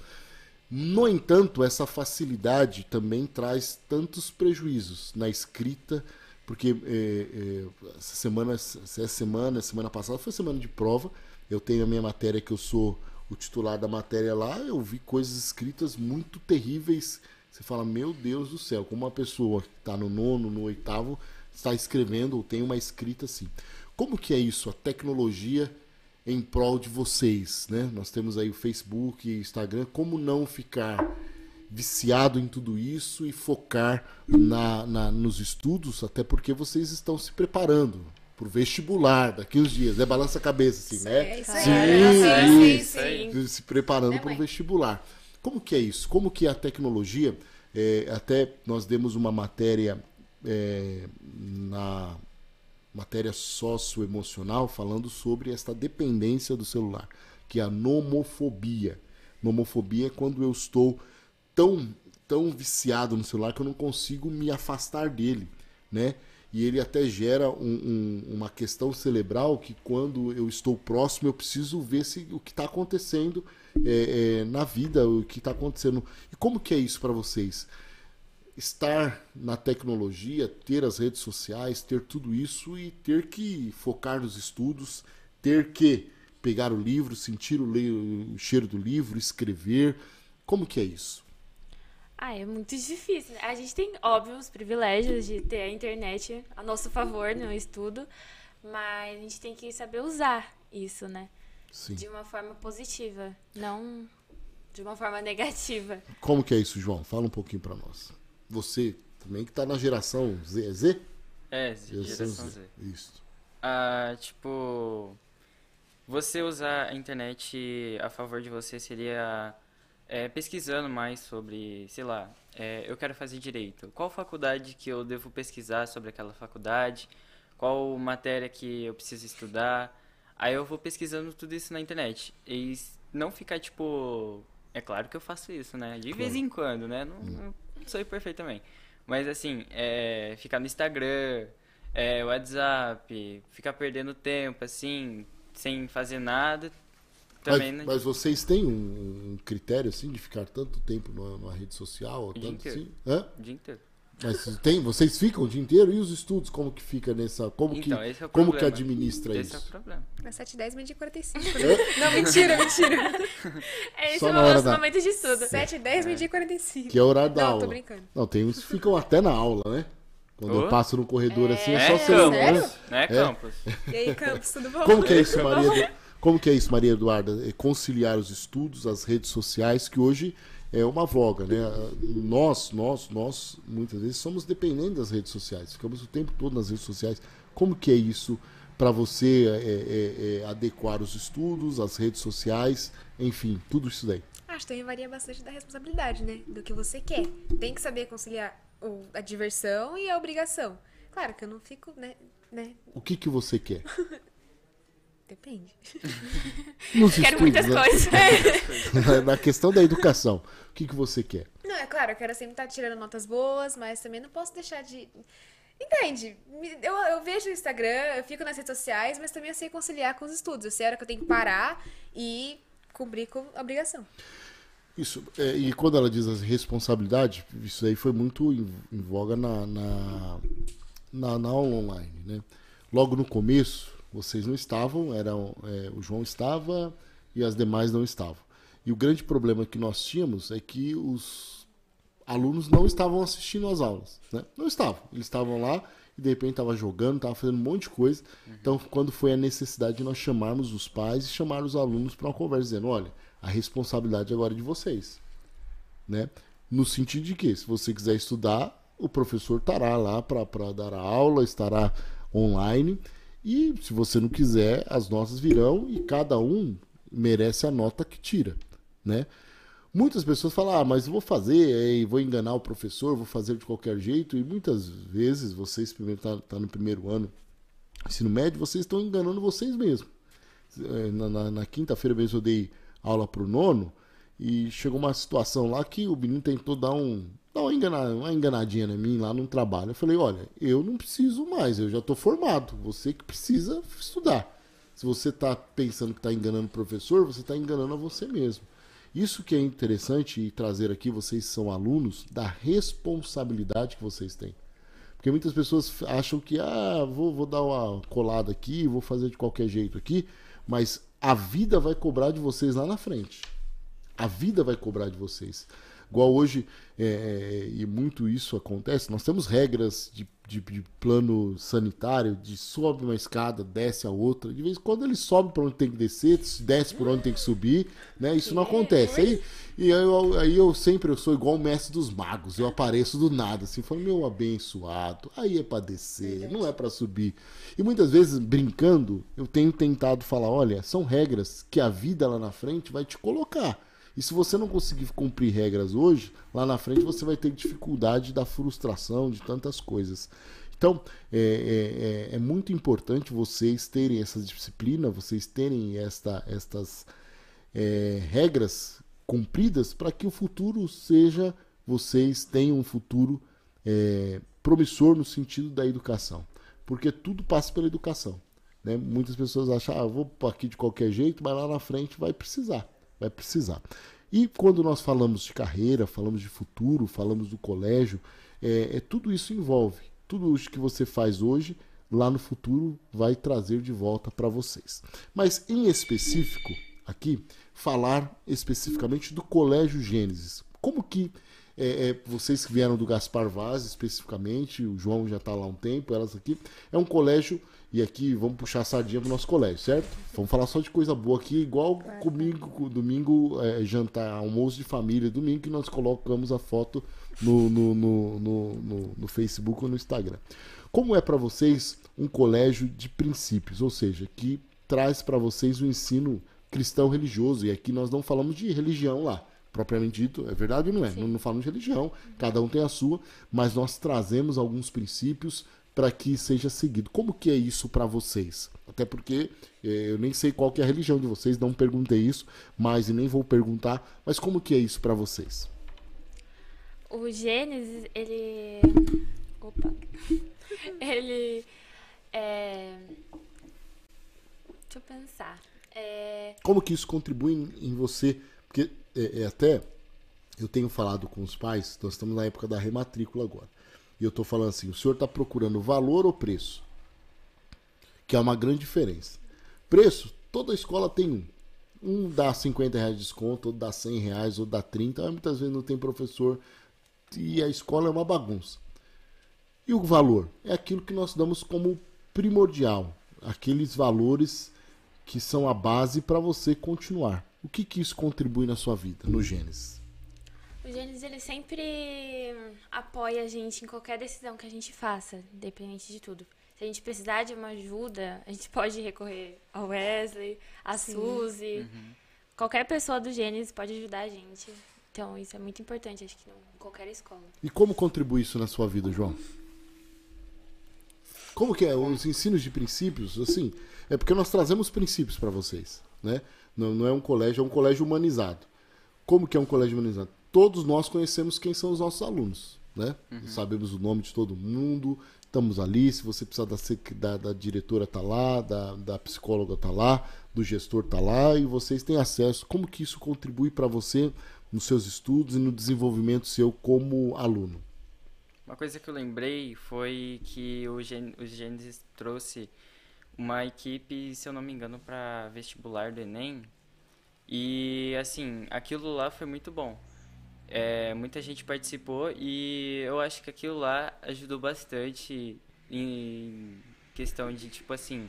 No entanto, essa facilidade também traz tantos prejuízos na escrita, porque é, é, essa semana, essa semana, semana passada foi semana de prova. Eu tenho a minha matéria que eu sou o titular da matéria lá. Eu vi coisas escritas muito terríveis. Você fala, meu Deus do céu, como uma pessoa que está no nono, no oitavo, está escrevendo ou tem uma escrita assim. Como que é isso? A tecnologia em prol de vocês, né? Nós temos aí o Facebook, Instagram, como não ficar viciado em tudo isso e focar na, na- nos estudos, até porque vocês estão se preparando pro vestibular daqui uns dias, é balança a cabeça assim, né? É isso aí. Sim, sim, isso. sim, sim. se preparando Né, para o vestibular. Como que é isso? Como que a tecnologia, é, até nós demos uma matéria é, na matéria socioemocional falando sobre esta dependência do celular, que é a nomofobia. Nomofobia é quando eu estou tão tão viciado no celular que eu não consigo me afastar dele, né? E ele até gera um- um- uma questão cerebral que quando eu estou próximo eu preciso ver se o que está acontecendo é, é, na vida, o que está acontecendo. E como que é isso para vocês? estar na tecnologia, ter as redes sociais, ter tudo isso e ter que focar nos estudos, ter que pegar o livro, sentir o, o cheiro do livro, escrever. Como que é isso? Ah, é muito difícil. né? A gente tem, óbvio, os privilégios de ter a internet a nosso favor no estudo, mas a gente tem que saber usar isso, né? Sim. De uma forma positiva, não de uma forma negativa. Como que é isso, João? Fala um pouquinho para nós. Você também que tá na geração Z, é Z? É, geração Z. Isso. Ah, tipo, você usar a internet a favor de você seria é, pesquisando mais sobre, sei lá, é, eu quero fazer direito. Qual faculdade que eu devo pesquisar sobre aquela faculdade? Qual matéria que eu preciso estudar? Aí eu vou pesquisando tudo isso na internet. E não ficar, tipo. É claro que eu faço isso, né? De vez em quando, né? Não, não sou perfeito também. Mas assim, é, ficar no Instagram, é, WhatsApp, ficar perdendo tempo, assim, sem fazer nada. Também, mas, né? mas vocês têm um, um critério assim de ficar tanto tempo numa, numa rede social? Ou O dia tanto inteiro. assim? Hã? O dia inteiro. Mas tem, vocês ficam o dia inteiro e os estudos como que fica nessa, como Então, que esse é o como que administra Esse é o isso? problema. Na 7 10 meio dia 45. Não, mentira, mentira. É Só esse o nosso da- momento de estudo. 7 10 meio dia 45. Que é o horário da Não, aula. tô brincando. Não, tem uns que ficam até na aula, né? Quando eu Ô. passo no corredor assim, é, É, só celular. campus. Não é campus. E aí, Campos, tudo bom? Como que é isso, Maria? Como que é isso, Maria Eduarda? É conciliar os estudos, as redes sociais, que hoje é uma voga, né? Nós, nós, nós, muitas vezes somos dependentes das redes sociais. Ficamos o tempo todo nas redes sociais. Como que é isso para você é, é, é, adequar os estudos, as redes sociais, enfim, tudo isso daí? Acho que também varia bastante da responsabilidade, né? Do que você quer. Tem que saber conciliar a diversão e a obrigação. Claro que eu não fico, né? né? O que, que você quer? Depende. Nos Quero estudos, muitas né? coisas. Na- Na questão da educação, o que, que você quer? Não, é claro, eu quero sempre estar tirando notas boas, mas também não posso deixar de. Entende? Eu, eu vejo o Instagram, eu fico nas redes sociais, mas também eu sei conciliar com os estudos. Eu sei a hora que eu tenho que parar e cumprir com a obrigação. Isso, é, e quando ela diz as responsabilidades, isso aí foi muito em, em voga na, na, na, na aula online, né? Logo no começo, vocês não estavam, eram, é, o João estava e as demais não estavam. E o grande problema que nós tínhamos é que os alunos não estavam assistindo às aulas, né? Não estavam, eles estavam lá e de repente estavam jogando, estavam fazendo um monte de coisa. Então, quando foi a necessidade de nós chamarmos os pais e chamar os alunos para uma conversa, dizendo, olha, a responsabilidade agora é de vocês, né? No sentido de que, se você quiser estudar, o professor estará lá para dar a aula, estará online. E se você não quiser, as notas virão e cada um merece a nota que tira, né? Muitas pessoas falam, ah, mas vou fazer, vou enganar o professor, vou fazer de qualquer jeito. E muitas vezes, vocês primeiro tá, tá no primeiro ano, ensino médio, vocês estão enganando vocês mesmos. Eh, Na, na- na quinta-feira mesmo eu dei aula pro nono e chegou uma situação lá que o menino tentou dar um dar uma, engana- uma enganadinha em mim lá no trabalho. Eu falei, olha, eu não preciso mais, eu já estou formado, você que precisa estudar. Se você está pensando que está enganando o professor, você está enganando a você mesmo. Isso que é interessante e trazer aqui, vocês são alunos, da responsabilidade que vocês têm. Porque muitas pessoas acham que, ah, vou, vou dar uma colada aqui, vou fazer de qualquer jeito aqui, mas a vida vai cobrar de vocês lá na frente. A vida vai cobrar de vocês. Igual hoje, é, é, e muito isso acontece, nós temos regras de, de- de plano sanitário, de sobe uma escada, desce a outra. De vez em quando ele sobe para onde tem que descer, desce por onde tem que subir, né? Isso não acontece. Aí, e aí eu, aí eu sempre eu sou igual o mestre dos magos, eu apareço do nada, assim, falando, meu abençoado, aí é para descer, não é para subir. E muitas vezes, brincando, eu tenho tentado falar, olha, são regras que a vida lá na frente vai te colocar. E se você não conseguir cumprir regras hoje, lá na frente você vai ter dificuldade da frustração, de tantas coisas. Então, é, é- é- é muito importante vocês terem essa disciplina, vocês terem esta, estas é, regras cumpridas para que o futuro seja, vocês tenham um futuro é, promissor no sentido da educação. Porque tudo passa pela educação. né? Muitas pessoas acham, ah, vou aqui de qualquer jeito, mas lá na frente vai precisar. Vai precisar. E quando nós falamos de carreira, falamos de futuro, falamos do colégio, é, é tudo isso envolve. Tudo isso que você faz hoje, lá no futuro, vai trazer de volta para vocês. Mas em específico, aqui, falar especificamente do Colégio Gênesis. Como que é, é, vocês que vieram do Gaspar Vaz especificamente, o João já está lá há um tempo, elas aqui, é um colégio, e aqui vamos puxar a sardinha pro nosso colégio, certo? Vamos falar só de coisa boa aqui, igual comigo, com- domingo, é, jantar, almoço de família, domingo, que nós colocamos a foto no, no, no, no, no- no Facebook ou no Instagram. Como é para vocês um colégio de princípios, ou seja, que traz para vocês o ensino cristão religioso, e aqui nós não falamos de religião lá, propriamente dito, é verdade ou não é? Não, não falamos de religião, cada um tem a sua, mas nós trazemos alguns princípios para que seja seguido. Como que é isso para vocês? Até porque eh, eu nem sei qual que é a religião de vocês, não perguntei isso, mas e nem vou perguntar, mas como que é isso para vocês? O Gênesis, ele. Opa! Ele. É... Deixa eu pensar. É... Como que isso contribui em, em você? É, é até eu tenho falado com os pais, nós estamos na época da rematrícula agora. E eu estou falando assim, o senhor está procurando valor ou preço? Que é uma grande diferença. Preço, toda escola tem um. Um dá 50 reais de desconto, outro dá 100 reais, outro dá 30. Mas muitas vezes não tem professor e a escola é uma bagunça. E o valor? É aquilo que nós damos como primordial. Aqueles valores que são a base para você continuar. O que, que isso contribui na sua vida, no Gênesis? O Gênesis, ele sempre apoia a gente em qualquer decisão que a gente faça, independente de tudo. Se a gente precisar de uma ajuda, a gente pode recorrer ao Wesley, a Suzy. qualquer pessoa do Gênesis pode ajudar a gente. Então, isso é muito importante, acho que em qualquer escola. E como contribui isso na sua vida, João? Como que é os ensinos de princípios, assim? É porque nós trazemos princípios para vocês, né? Não, não é um colégio, é um colégio humanizado. Como que é um colégio humanizado? Todos nós conhecemos quem são os nossos alunos, né? Sabemos o nome de todo mundo, estamos ali. Se você precisar da, da, da diretora tá lá, da, da psicóloga tá lá, do gestor tá lá e vocês têm acesso. Como que isso contribui para você nos seus estudos e no desenvolvimento seu como aluno? Uma coisa que eu lembrei foi que o Gênesis trouxe uma equipe, se eu não me engano, para vestibular do Enem. E, assim, aquilo lá foi muito bom. É, muita gente participou e eu acho que aquilo lá ajudou bastante em questão de, tipo assim,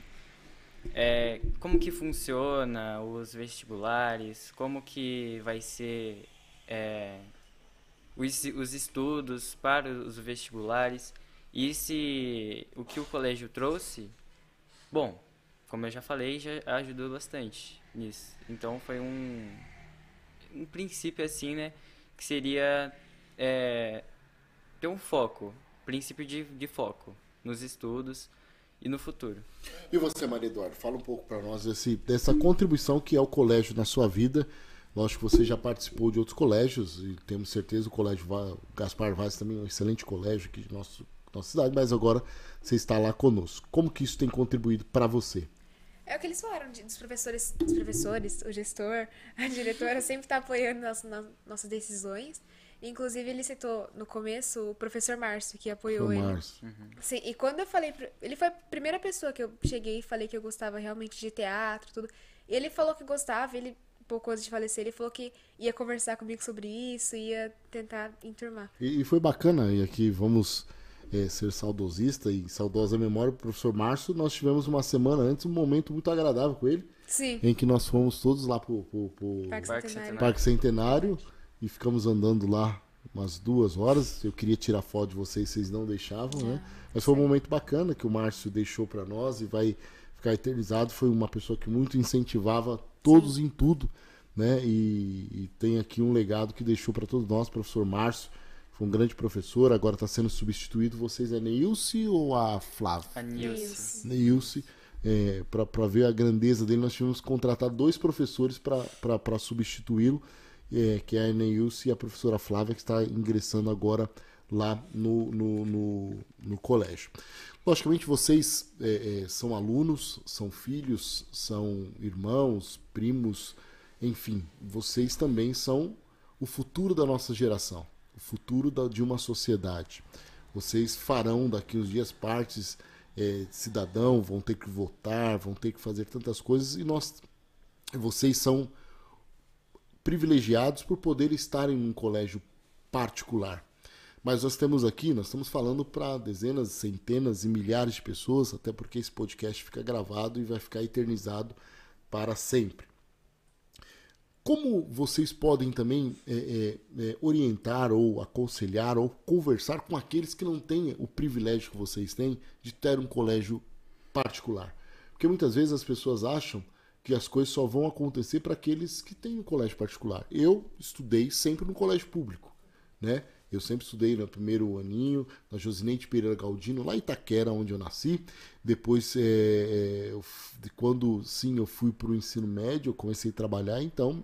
é, como que funciona os vestibulares, como que vai ser é, os, os estudos para os vestibulares e se o que o colégio trouxe, bom, como eu já falei, já ajudou bastante nisso. Então foi um, um princípio assim, né, que seria é, ter um foco, princípio de, de foco nos estudos e no futuro. E você, Maria Eduardo, fala um pouco para nós desse, dessa contribuição que é o colégio na sua vida. Lógico que você já participou de outros colégios e temos certeza o colégio Gaspar Vaz também é um excelente colégio aqui de nosso, nossa cidade, mas agora você está lá conosco. Como que isso tem contribuído para você? É o que eles falaram de- dos professores, dos professores, o gestor, a diretora sempre está apoiando nas, nas nossas decisões. Inclusive, ele citou no começo o professor Márcio, que apoiou Seu ele. Márcio. Sim, e quando eu falei. Ele foi a primeira pessoa que eu cheguei e falei que eu gostava realmente de teatro, tudo. Ele falou que gostava, ele, pouco antes de falecer, ele falou que ia conversar comigo sobre isso, ia tentar enturmar. E, e foi bacana, e aqui vamos é, ser saudosista e saudosa memória, o professor Márcio, nós tivemos uma semana antes um momento muito agradável com ele, Sim. em que nós fomos todos lá pro, pro, pro Parque Parque Centenário. Parque Centenário e ficamos andando lá umas duas horas. Eu queria tirar foto de vocês, vocês não deixavam, né? Mas foi um momento bacana que o Márcio deixou para nós e vai ficar eternizado. Foi uma pessoa que muito incentivava todos em tudo, né? E, e tem aqui um legado que deixou para todos nós, professor Márcio. Foi um grande professor, agora está sendo substituído. Vocês é Neilce ou a Flávia? A Nilce. Neilce, é, para ver a grandeza dele, nós tivemos que contratar dois professores para substituí-lo, é, que é a Neilce e a professora Flávia, que está ingressando agora lá no, no, no, no colégio. Logicamente, vocês é, é, são alunos, são filhos, são irmãos, primos, enfim, vocês também são o futuro da nossa geração, futuro da, de uma sociedade. Vocês farão daqui uns dias partes é, cidadão, vão ter que votar, vão ter que fazer tantas coisas e nós, vocês são privilegiados por poder estar em um colégio particular. Mas nós temos aqui, nós estamos falando para dezenas, centenas e milhares de pessoas, até porque esse podcast fica gravado e vai ficar eternizado para sempre. Como vocês podem também é, é, é, orientar ou aconselhar ou conversar com aqueles que não têm o privilégio que vocês têm de ter um colégio particular? Porque muitas vezes as pessoas acham que as coisas só vão acontecer para aqueles que têm um colégio particular. Eu estudei sempre no colégio público, né? Eu sempre estudei no primeiro aninho, na Josinete Pereira Galdino, lá em Itaquera, onde eu nasci. Depois, é, é, eu quando sim eu fui para o ensino médio, eu comecei a trabalhar, então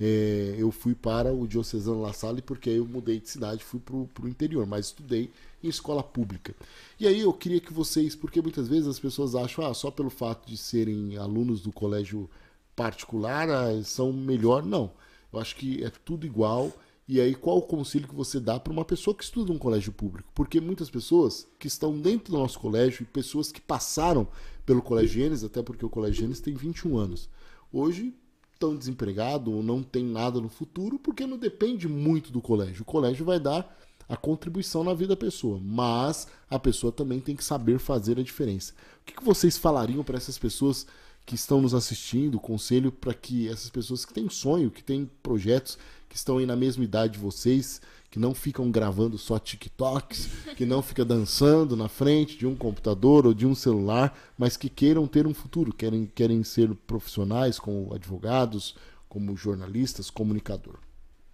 é, eu fui para o Diocesano La Salle, porque aí eu mudei de cidade, fui para o interior, mas estudei em escola pública. E aí eu queria que vocês, porque muitas vezes as pessoas acham, ah, só pelo fato de serem alunos do colégio particular ah, são melhor. Não, eu acho que é tudo igual. E aí, qual o conselho que você dá para uma pessoa que estuda num colégio público? Porque muitas pessoas que estão dentro do nosso colégio e pessoas que passaram pelo Colégio Gênesis, até porque o Colégio Gênesis tem 21 anos, hoje estão desempregados ou não tem nada no futuro, porque não depende muito do colégio. O colégio vai dar a contribuição na vida da pessoa, mas a pessoa também tem que saber fazer a diferença. O que, que vocês falariam para essas pessoas que estão nos assistindo, conselho para que essas pessoas que têm sonho, que têm projetos, que estão aí na mesma idade de vocês, que não ficam gravando só TikToks, que não fica dançando na frente de um computador ou de um celular, mas que queiram ter um futuro, querem, querem ser profissionais como advogados, como jornalistas, comunicador.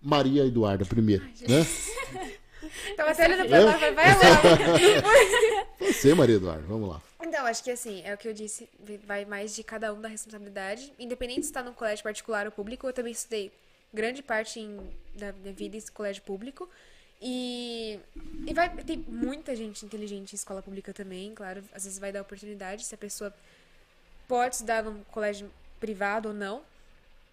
Maria Eduarda primeiro, né? Tava até olhando pra lá, vai, vai lá. Você, Maria Eduarda, vamos lá. Então, acho que assim, é o que eu disse, vai mais de cada um da responsabilidade. Independente se está num colégio particular ou público, eu também estudei grande parte em, da minha vida em colégio público. E, e vai tem muita gente inteligente em escola pública também, claro. Às vezes vai dar oportunidade se a pessoa pode estudar num colégio privado ou não.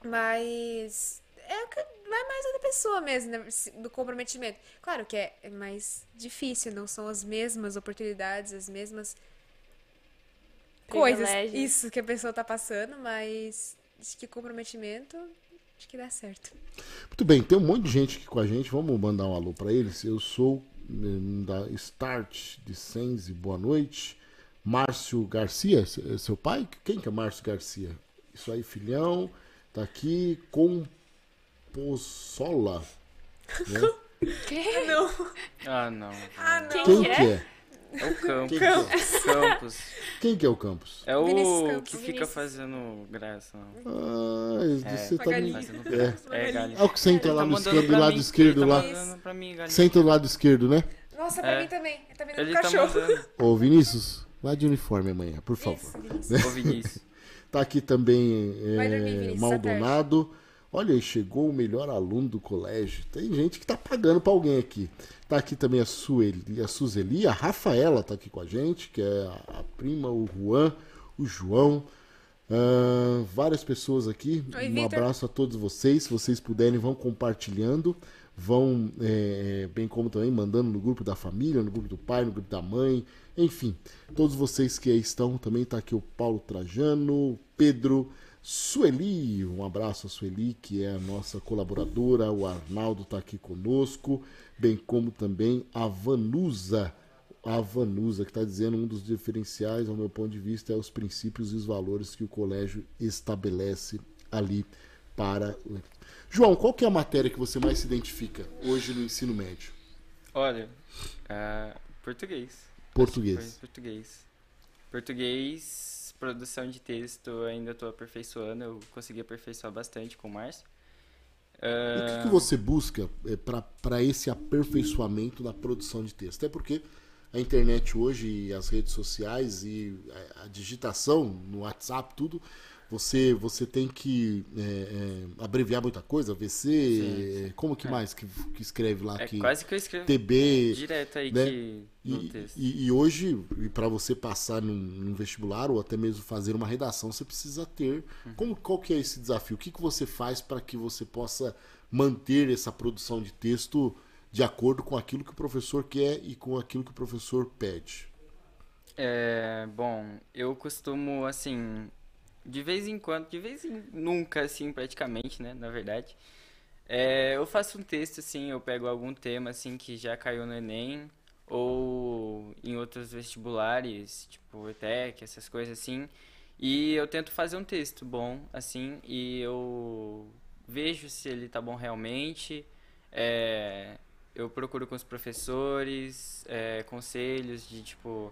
Mas é o que vai mais da pessoa mesmo, né, do comprometimento. Claro que é, é mais difícil, não são as mesmas oportunidades, as mesmas coisas. Isso que a pessoa tá passando, mas acho que comprometimento, acho que dá certo. Muito bem, tem um monte de gente aqui com a gente. Vamos mandar um alô para eles. Eu sou eh, da Start de Sense, boa noite. Márcio Garcia, é seu pai? Quem que é Márcio Garcia? Isso aí, filhão. Tá aqui com Possola. Né? Não. Ah, não. Ah, não. Quem Quem que que é? é? É o Campos. Quem que é? Campos. Quem que é o Campos? É o Vinícius Campos. que fica Vinícius. fazendo graça. Ah, É, você tá. Fazendo É. É, galinha. É o que senta Ele lá tá no esquerdo, do lado mim, esquerdo ele lá. Tá pra mim. Senta do lado esquerdo, né? Nossa, pra É. mim também. Tá vendo Ele o tá cachorro. mandando. Ô, Vinícius, vá de uniforme amanhã, por favor. Isso, Vinícius. Ô, Vinícius. Tá aqui também Vai é, dormir, Vinícius, Maldonado. Olha, chegou o melhor aluno do colégio. Tem gente que tá pagando pra alguém aqui. Tá aqui também a Sueli, a Suzeli, a Rafaela tá aqui com a gente, que é a, prima, o Juan, o João. Ah, várias pessoas aqui. Oi, um Vitor. abraço a todos vocês. Se vocês puderem, vão compartilhando. Vão, é, bem como também, mandando no grupo da família, no grupo do pai, no grupo da mãe. Enfim, todos vocês que aí estão. Também tá aqui o Paulo Trajano, Pedro, Sueli. Um abraço a Sueli, que é a nossa colaboradora. O Arnaldo tá aqui conosco. Bem como também a Vanusa a Vanusa, que está dizendo um dos diferenciais, ao meu ponto de vista, é os princípios e os valores que o colégio estabelece ali para. João, qual que é a matéria que você mais se identifica hoje no ensino médio? Olha, ah, português. Português. Português. Português, produção de texto, ainda estou aperfeiçoando. Eu consegui aperfeiçoar bastante com o Márcio. O Ah, que, que você busca para esse aperfeiçoamento da produção de texto? Até porque a internet hoje, as redes sociais e a, a digitação no WhatsApp, tudo, você, você tem que é, é, abreviar muita coisa, VC, Sim, é, como que É. mais que, que escreve lá? é que, quase que eu escrevo TB, direto aí né? que, E, texto. e- e hoje, para você passar num, num vestibular ou até mesmo fazer uma redação, você precisa ter. Uhum. Como, qual que é esse desafio? O que, que você faz para que você possa manter essa produção de texto de acordo com aquilo que o professor quer e com aquilo que o professor pede? É, bom, eu costumo, assim, de vez em quando, de vez em nunca, assim, praticamente, né, na verdade, é, eu faço um texto, assim, eu pego algum tema, assim, que já caiu no Enem, ou em outros vestibulares, tipo ETEC, essas coisas assim, e eu tento fazer um texto bom, assim, e eu vejo se ele tá bom realmente, é, eu procuro com os professores, é, conselhos de, tipo,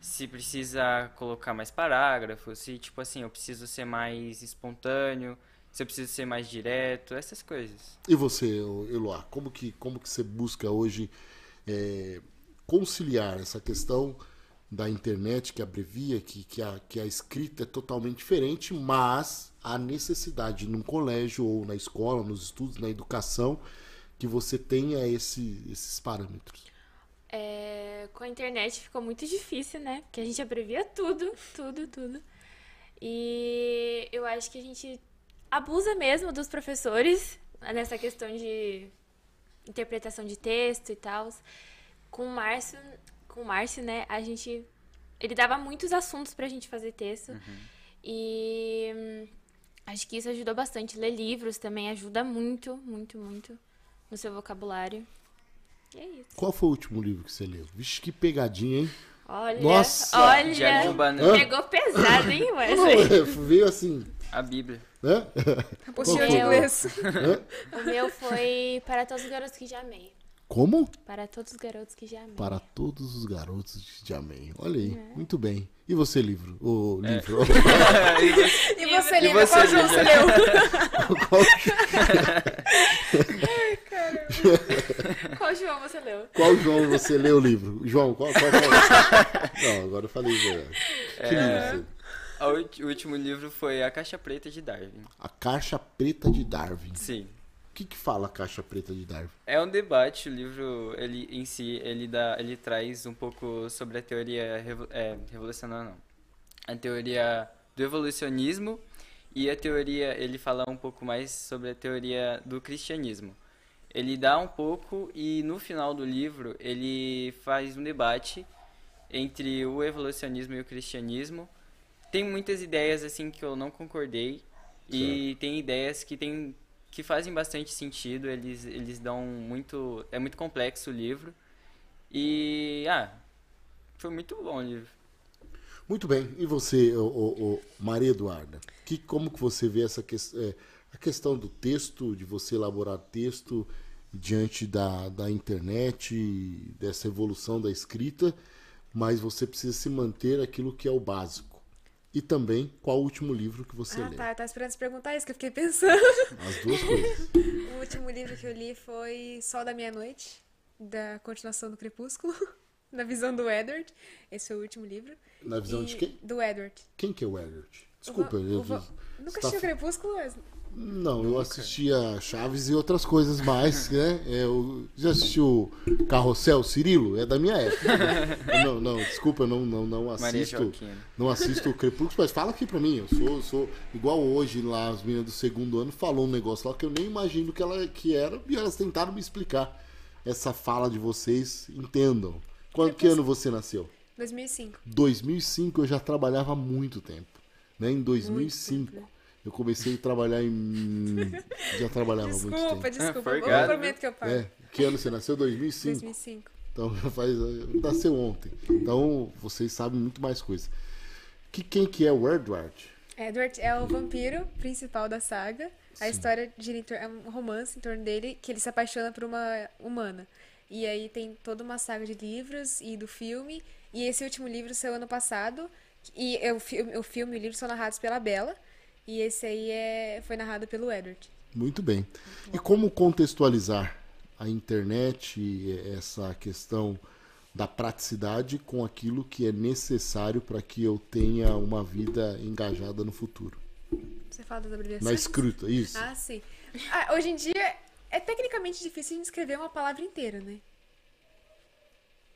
se precisa colocar mais parágrafos, se, tipo assim, eu preciso ser mais espontâneo, se eu preciso ser mais direto, essas coisas. E você, Eloá, como que, como que você busca hoje é, conciliar essa questão da internet que abrevia, que, que, a, que a escrita é totalmente diferente, mas a necessidade num colégio ou na escola, nos estudos, na educação, que você tenha esse, esses parâmetros. É, com a internet ficou muito difícil, né? Porque a gente abrevia tudo, tudo, tudo. E eu acho que a gente abusa mesmo dos professores nessa questão de interpretação de texto e tal. Com o Márcio, com o Márcio, né, a gente ele dava muitos assuntos pra gente fazer texto. E hum, acho que isso ajudou bastante. Ler livros também ajuda muito, muito, muito no seu vocabulário. É isso. Qual foi o último livro que você leu? Vixe, que pegadinha, hein? Olha, Nossa! olha, de pegou pesado, hein, Wesley? é, veio assim, a Bíblia. né? Apostila de foi? inglês. O meu foi Para Todos os Garotos que Já Amei. Como? Para todos os garotos que já amei. Para todos os garotos de Amém. Olha aí, muito bem. E você, livro? O É. livro. E você, E você, qual jogo você leu? qual, Qual João você leu? qual João você leu o livro? João, qual, qual foi? Não, agora eu falei verdade. Que É. livro você? A ulti- O último livro foi A Caixa Preta de Darwin. A Caixa Preta de Darwin. Sim. O que, que fala a Caixa Preta de Darwin? É um debate, o livro ele em si, ele dá, ele traz um pouco sobre a teoria revo, é, revolucionária não. A teoria do evolucionismo e a teoria, ele fala um pouco mais sobre a teoria do cristianismo. Ele dá um pouco e no final do livro ele faz um debate entre o evolucionismo e o cristianismo. Tem muitas ideias assim que eu não concordei e tem ideias que tem que fazem bastante sentido, eles eles dão muito é muito complexo o livro. E ah, foi muito bom o livro. Muito bem. E você, ô, ô, ô, Maria Eduarda? Que, como que você vê essa ques- é, a questão do texto, de você elaborar texto diante da, da internet, dessa evolução da escrita, mas você precisa se manter aquilo que é o básico. E também, qual o último livro que você Ah, leu? tá. Eu tava esperando você perguntar isso, que eu fiquei pensando. As duas coisas. O último livro que eu li foi Sol da Meia-Noite, da continuação do Crepúsculo, na visão do Edward. Esse foi o último livro. Na visão E- de quem? Do Edward. Quem que é o Edward? Desculpa, O eu, o você Nunca tá assistiu f- Crepúsculo? mas- Não, eu assistia Chaves e outras coisas mais, né? É, Eu já assistiu Carrossel Cirilo? É da minha época. né? Não, não, desculpa, eu não, não, não assisto. Não assisto o Crepúsculo, mas fala aqui pra mim. Eu sou, sou igual hoje lá, as meninas do segundo ano falou um negócio lá que eu nem imagino que ela que era e elas tentaram me explicar. Essa fala de vocês, entendam. Quando, que ano você nasceu? 2005. 2005 eu já trabalhava há muito tempo. Né? Em 2005 tempo, né? Eu comecei a trabalhar em. Já trabalhava há muito Desculpa, tempo. desculpa. foi eu gado, prometo que eu paro. É, que ano você nasceu? 2005. 2005. Então já faz. Nasceu ontem. Então vocês sabem muito mais coisas. Que, quem que é o Edward? Edward é o vampiro principal da saga. A Sim. história gira é um romance em torno dele que ele se apaixona por uma humana. E aí tem toda uma saga de livros e do filme. E esse último livro saiu ano passado. E o filme, o filme e o livro são narrados pela Bella. E esse aí é, foi narrado pelo Edward. Muito bem. E como contextualizar a internet e essa questão da praticidade com aquilo que é necessário para que eu tenha uma vida engajada no futuro? Você fala das abreviações? Na escrita, isso. Ah, sim. Ah, hoje em dia é tecnicamente difícil de escrever uma palavra inteira, né?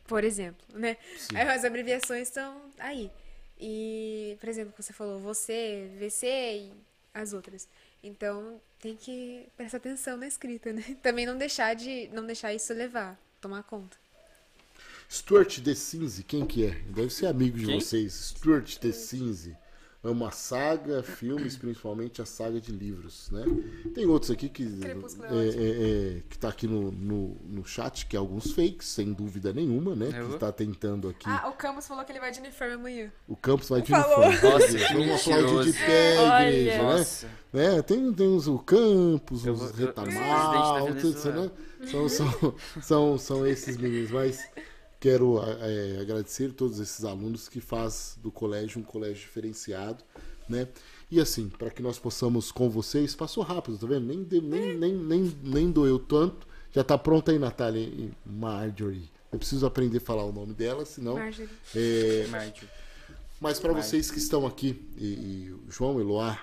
Por exemplo, né? Sim. As abreviações estão aí. E, por exemplo, você falou você, VC e as outras. Então, tem que prestar atenção na escrita, né? Também não deixar de não deixar isso levar, tomar conta. Stuart De Cinze, quem que é? Deve ser amigo de Quem? vocês. Stuart De Cinze. É uma saga, filmes, principalmente a saga de livros, né? Tem outros aqui que é é, é, é, que tá aqui no, no, no chat, que é alguns fakes, sem dúvida nenhuma, né? Eu Que tá tentando aqui. Ah, o Campos falou que ele vai de uniforme amanhã. O Campos vai de Falou. uniforme. Vamos aplaudir de pé, Olha. igreja, né? Nossa. É, tem, tem os o Campos, os Retamal, né? São, são, são, são esses meninos, mas quero é, agradecer todos esses alunos que faz do colégio um colégio diferenciado, né? E assim, para que nós possamos com vocês, passou rápido, tá vendo? Nem, de- nem, nem, nem, nem doeu tanto. Já tá pronta aí, Natália e Marjorie. Eu preciso aprender a falar o nome dela, senão. Marjorie. É, Márcio. mas para vocês que estão aqui, e, e João, Eloá,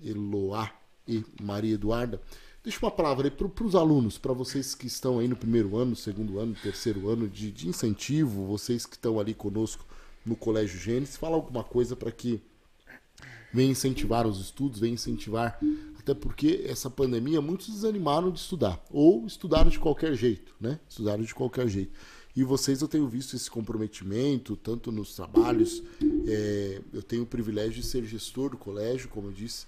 Eloá e Maria Eduarda, deixa uma palavra aí para os alunos, para vocês que estão aí no primeiro ano, segundo ano, terceiro ano de, de incentivo, vocês que estão ali conosco no Colégio Gênesis, fala alguma coisa para que venha incentivar os estudos, venha incentivar, até porque essa pandemia muitos desanimaram de estudar, ou estudaram de qualquer jeito, né? Estudaram de qualquer jeito. E vocês eu tenho visto esse comprometimento, tanto nos trabalhos, é, eu tenho o privilégio de ser gestor do colégio, como eu disse,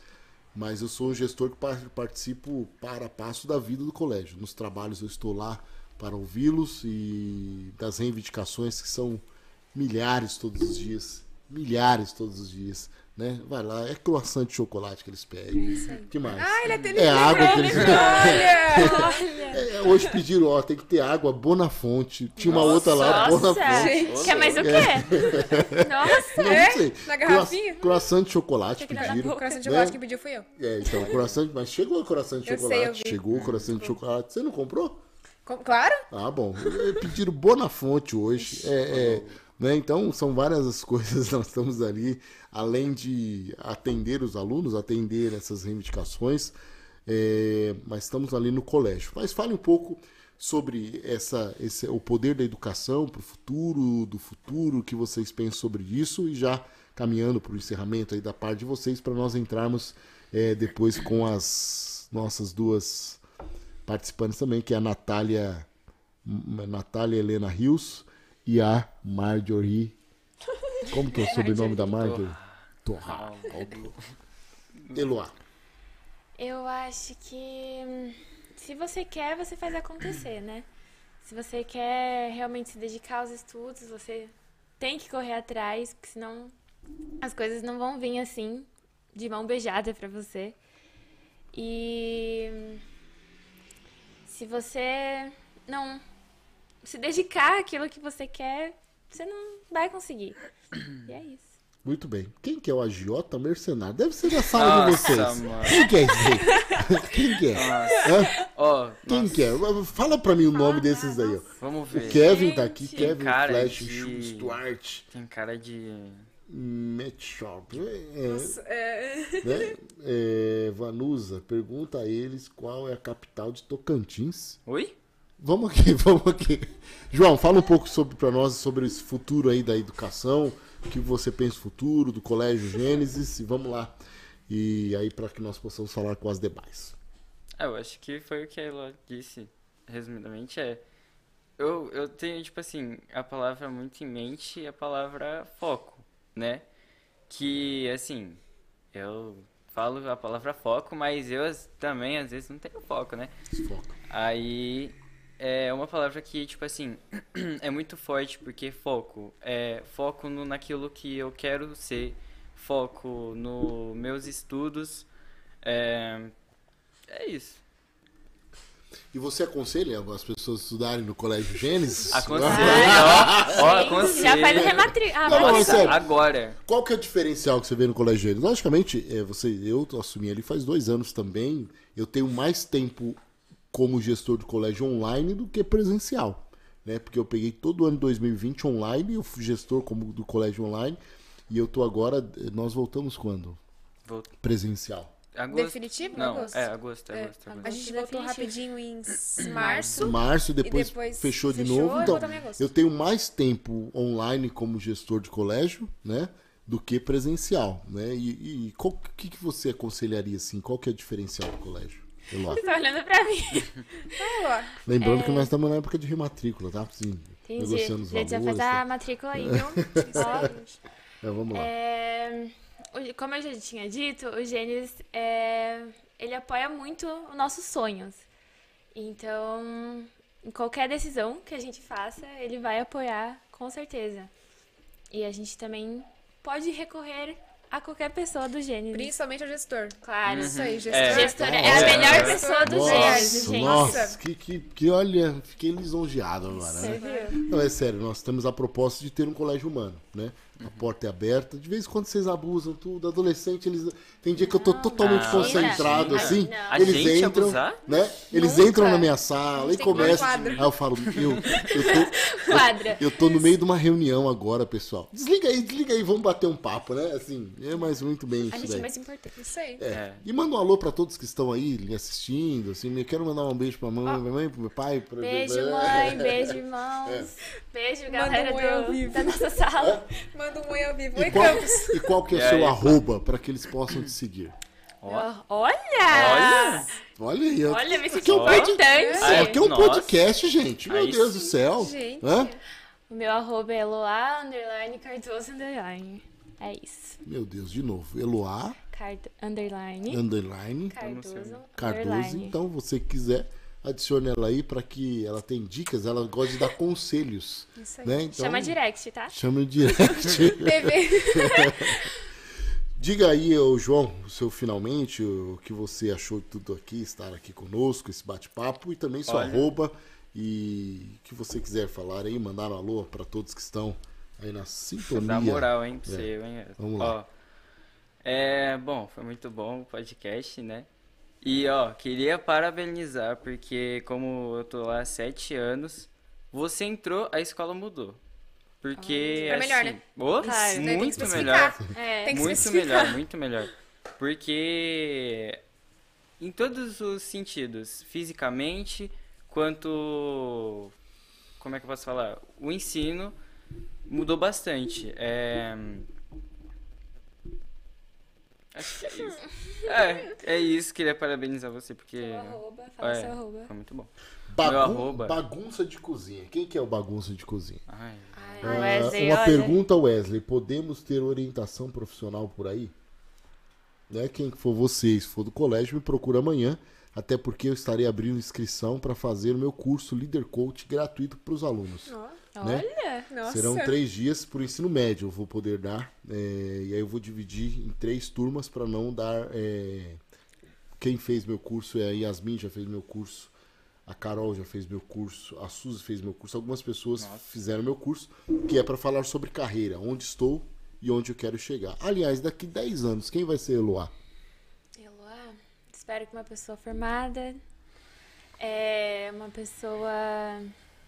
mas eu sou um gestor que par- participo para a passo da vida do colégio. Nos trabalhos eu estou lá para ouvi-los e das reivindicações que são milhares todos os dias, milhares todos os dias, né? Vai lá, é croissant de chocolate que eles pedem. que mais? Ah, ele é é água que eles Olha! É, hoje pediram, ó, tem que ter água Bonafonte. Tinha uma outra lá, Nossa, Bonafonte. Gente. quer mais o quê? Nossa, Não, É? não sei. Na garrafinha? Croiss- Croissant de chocolate na pediram. coração de né? chocolate que pediu fui eu. É, então, croissant, mas chegou o croissant de Eu sei, chocolate. vi. chegou o croissant de chocolate. Você não comprou? Com- Claro? Ah, bom. Eh, Pediram Bonafonte hoje. É, é, né? Então, são várias as coisas. Nós estamos ali, além de atender os alunos, atender essas reivindicações, é, mas estamos ali no colégio. Mas fale um pouco sobre essa, esse, o poder da educação para o futuro, do futuro, o que vocês pensam sobre isso e já caminhando para o encerramento aí da parte de vocês para nós entrarmos é, depois com as nossas duas participantes também, que é a Natália, M- Natália Helena Rios e a Marjorie. Como que é o sobrenome da Marjorie? Torra. Eloá. Eu acho que hum, se você quer, você faz acontecer, né? Se você quer realmente se dedicar aos estudos, você tem que correr atrás, porque senão as coisas não vão vir assim, de mão beijada pra você. E hum, se você não se dedicar àquilo que você quer, você não vai conseguir. E é isso. Muito bem. Quem que é o agiota mercenário? Deve ser da sala de Nossa, vocês. mano. Quem que é esse aí? Quem que é? Ó, Quem nossa, que é? Fala pra mim o nome desses aí, ó. Vamos ver. O Kevin tá aqui, Gente. Kevin Cara Flash, de- Duarte, Tem cara de. Matt Sharp. É, É, né? É, Vanusa, pergunta a eles qual é a capital de Tocantins. Oi? Vamos aqui, vamos aqui. João, fala um pouco sobre para nós sobre esse futuro aí da educação, o que você pensa do futuro, do Colégio Gênesis, e vamos lá. E aí para que nós possamos falar com as demais. Ah, eu acho que foi o que a Elo disse, resumidamente, é. Eu, eu tenho, tipo assim, a palavra muito em mente e a palavra foco, né? Que, assim, eu falo a palavra foco, mas eu também, às vezes, não tenho foco, né? Foca. Aí é uma palavra que, tipo assim, é muito forte, porque foco é foco no, naquilo que eu quero ser, foco nos meus estudos. É, é isso. E você aconselha as pessoas estudarem no Colégio Gênesis? Aconselho, ó, ó, Gente, aconselho. já faz a. Ah, sério. agora. Qual que é o diferencial que você vê no Colégio Gênesis? Logicamente, é, você, eu assumi ali faz dois anos também. Eu tenho mais tempo como gestor de colégio online do que presencial. Né? Porque eu peguei todo o ano de 2020 online, eu fui gestor como do colégio online. E eu tô agora. Nós voltamos quando? Presencial. agosto. Definitivo? Não, Agosto? é agosto, É, agosto, agosto. A gente voltou rapidinho em março. Março, depois, depois fechou de fechou novo. e Então, eu tenho mais tempo online como gestor de colégio, né? Do que presencial, né? E, e qual que, que você aconselharia, assim? Qual que é o diferencial do colégio? Eloá? Tá olhando pra mim. Ah, Lembrando que nós estamos na época de rematrícula, tá? Sim, Entendi. negociando os Gente, já faz a tá? matrícula aí, viu? Ó, É, vamos lá. É, como eu já tinha dito, o Gênesis, é, ele apoia muito os nossos sonhos. Então, em qualquer decisão que a gente faça, ele vai apoiar com certeza. E a gente também pode recorrer a qualquer pessoa do Gênesis. Principalmente o gestor. Claro. Isso aí, É. gestor. Gestora é Nossa. a melhor pessoa do Nossa, Gênesis, gente. nossa, que, que, que olha, fiquei lisonjeado agora, Você né? viu? Não, é sério, nós temos a proposta de ter um colégio humano, né? A porta é aberta. De vez em quando vocês abusam tudo. Adolescente, eles. Tem dia que eu tô totalmente Ah, concentrado, assim. Não. A Eles gente entram, abusar? né? Eles Nunca. entram na minha sala A e começam. Aí eu falo, eu, eu, tô, Quadra. eu tô no meio de uma reunião agora, pessoal. Desliga aí, desliga aí, vamos bater um papo, né? Assim, é mais muito bem A isso gente é daí. mais importante. Isso aí. É. É. E manda um alô pra todos que estão aí me assistindo, assim, eu quero mandar um beijo pra mãe, pra minha mãe, pro meu pai, pra Beijo, É. mãe. Beijo, irmãos. Beijo, galera um do, da nossa sala. Manda um oi ao vivo. E Oi, qual, Campos. e qual que é o seu aí? arroba pra que eles possam te seguir? Olha! Olha! Olha aí, ó. Olha, senti é um pod- importante. Ai, Aqui é um Nossa. podcast, gente. Meu Aí Deus sim. do céu. Gente. Hã? O meu arroba é Eloá, underline, Cardoso, underline. É isso. Meu Deus, de novo. Eloá, Card, underline, underline, Cardoso, Cardoso. underline. Então, você quiser, adicione ela aí pra que ela tem dicas. Ela gosta de dar conselhos. Isso aí. Né? Então, Chama direct, tá? Chama direct. TV. Diga aí, ô, João, o seu finalmente, o que você achou de tudo aqui, estar aqui conosco, esse bate-papo e também seu Olha. arroba e o que você quiser falar aí, mandar um alô para todos que estão aí na sintonia. Dá moral, hein, pra É. você, hein? Vamos Ó, lá. é, bom, foi muito bom o podcast, né? E, ó, queria parabenizar, porque como eu tô lá há sete anos, você entrou, a escola mudou. Porque, Pra melhor, assim, né? ô, Claro, né? Muito melhor. É. Muito melhor, muito melhor. Porque em todos os sentidos, fisicamente, quanto como é que eu posso falar? O ensino mudou bastante. É... Acho que é isso. É, é isso. Queria parabenizar você porque arroba, fala É. seu arroba. foi muito bom. Bagun- Meu arroba. Bagunça de cozinha. Quem que é o bagunça de cozinha? Ai, Ai, Ah, Wesley, uma olha. pergunta, Wesley. Podemos ter orientação profissional por aí? Né? Quem for você, se for do colégio, me procura amanhã. Até porque eu estarei abrindo inscrição para fazer o meu curso Leader Coach gratuito para os alunos. Né? Olha. Nossa. Serão três dias para o ensino médio, eu vou poder dar. é, e aí eu vou dividir em três turmas para não dar. é, quem fez meu curso é a Yasmin, já fez meu curso. A Carol já fez meu curso. A Suzy fez meu curso. Algumas pessoas Nossa. fizeram meu curso, que é para falar sobre carreira, onde estou e onde eu quero chegar. Aliás, daqui 10 anos, quem vai ser Eloá? Eloá, espero que uma pessoa formada, é uma pessoa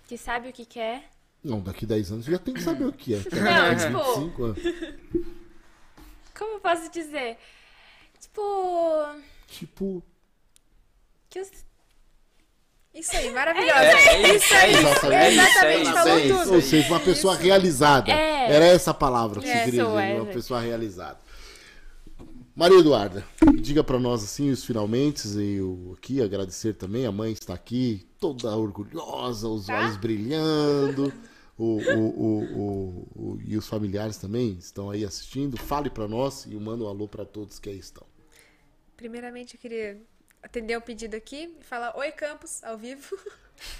que sabe o que quer. Não, daqui 10 anos já tem que saber o que é. Não, tipo- 25 anos. Como eu posso dizer? Tipo, Tipo, que eu Isso aí, maravilhosa. É, é isso, é isso, Exatamente, é isso, é exatamente, isso, falou é isso, tudo. Ou seja, uma pessoa realizada. É. Era essa a palavra que É, você queria dizer, uma essa. pessoa realizada. Maria Eduarda, diga pra nós assim os finalmente e eu aqui agradecer também. A mãe está aqui, toda orgulhosa, os Tá? olhos brilhando. O, o, o, o- o- e os familiares também estão aí assistindo. Fale pra nós e manda um alô pra todos que aí estão. Primeiramente, eu queria atender um pedido aqui e falar Oi, Campos, ao vivo.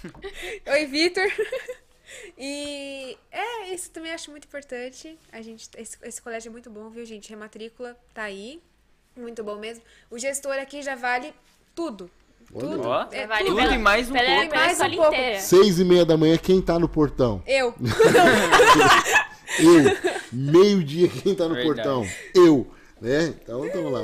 Oi, Vitor. E é, isso também acho muito importante. A gente, esse, esse colégio é muito bom, viu, gente? Rematrícula tá aí. Muito bom mesmo. O gestor aqui já vale tudo. Olha. Tudo. Ó, É, vale tudo. tudo e mais um pela, pouco. pela Mais um pouco. inteira. Seis e meia da manhã, quem tá no portão? Eu. Eu. Meio-dia, quem tá no Verdade. portão? Eu. Né? Então, vamos lá.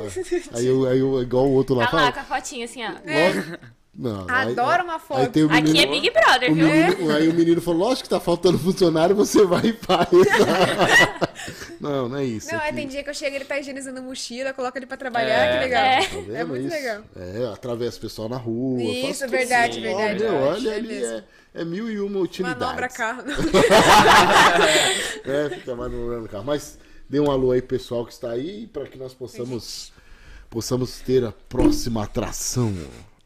Aí eu, aí eu igual o outro lá Tá lá fala. com a fotinha assim, ó. Logo- Não, aí- Adoro uma foto. Aí menino, Aqui é Big Brother, viu? menino- Aí o menino falou: lógico que tá faltando funcionário, você vai e faz. não, não é isso. Não, é, aqui. tem dia que eu chego ele tá higienizando mochila, coloca ele pra trabalhar, É. que legal. É. Tá vendo É muito isso? legal. É, atravessa o pessoal na rua. Isso, verdade, verdade, Olha, olha é ali, mesmo. é, é mil e uma utilidades. Manobra carro. É, fica manobrando o carro. Mas dê um alô aí, pessoal que está aí, para que nós possamos, possamos ter a próxima atração.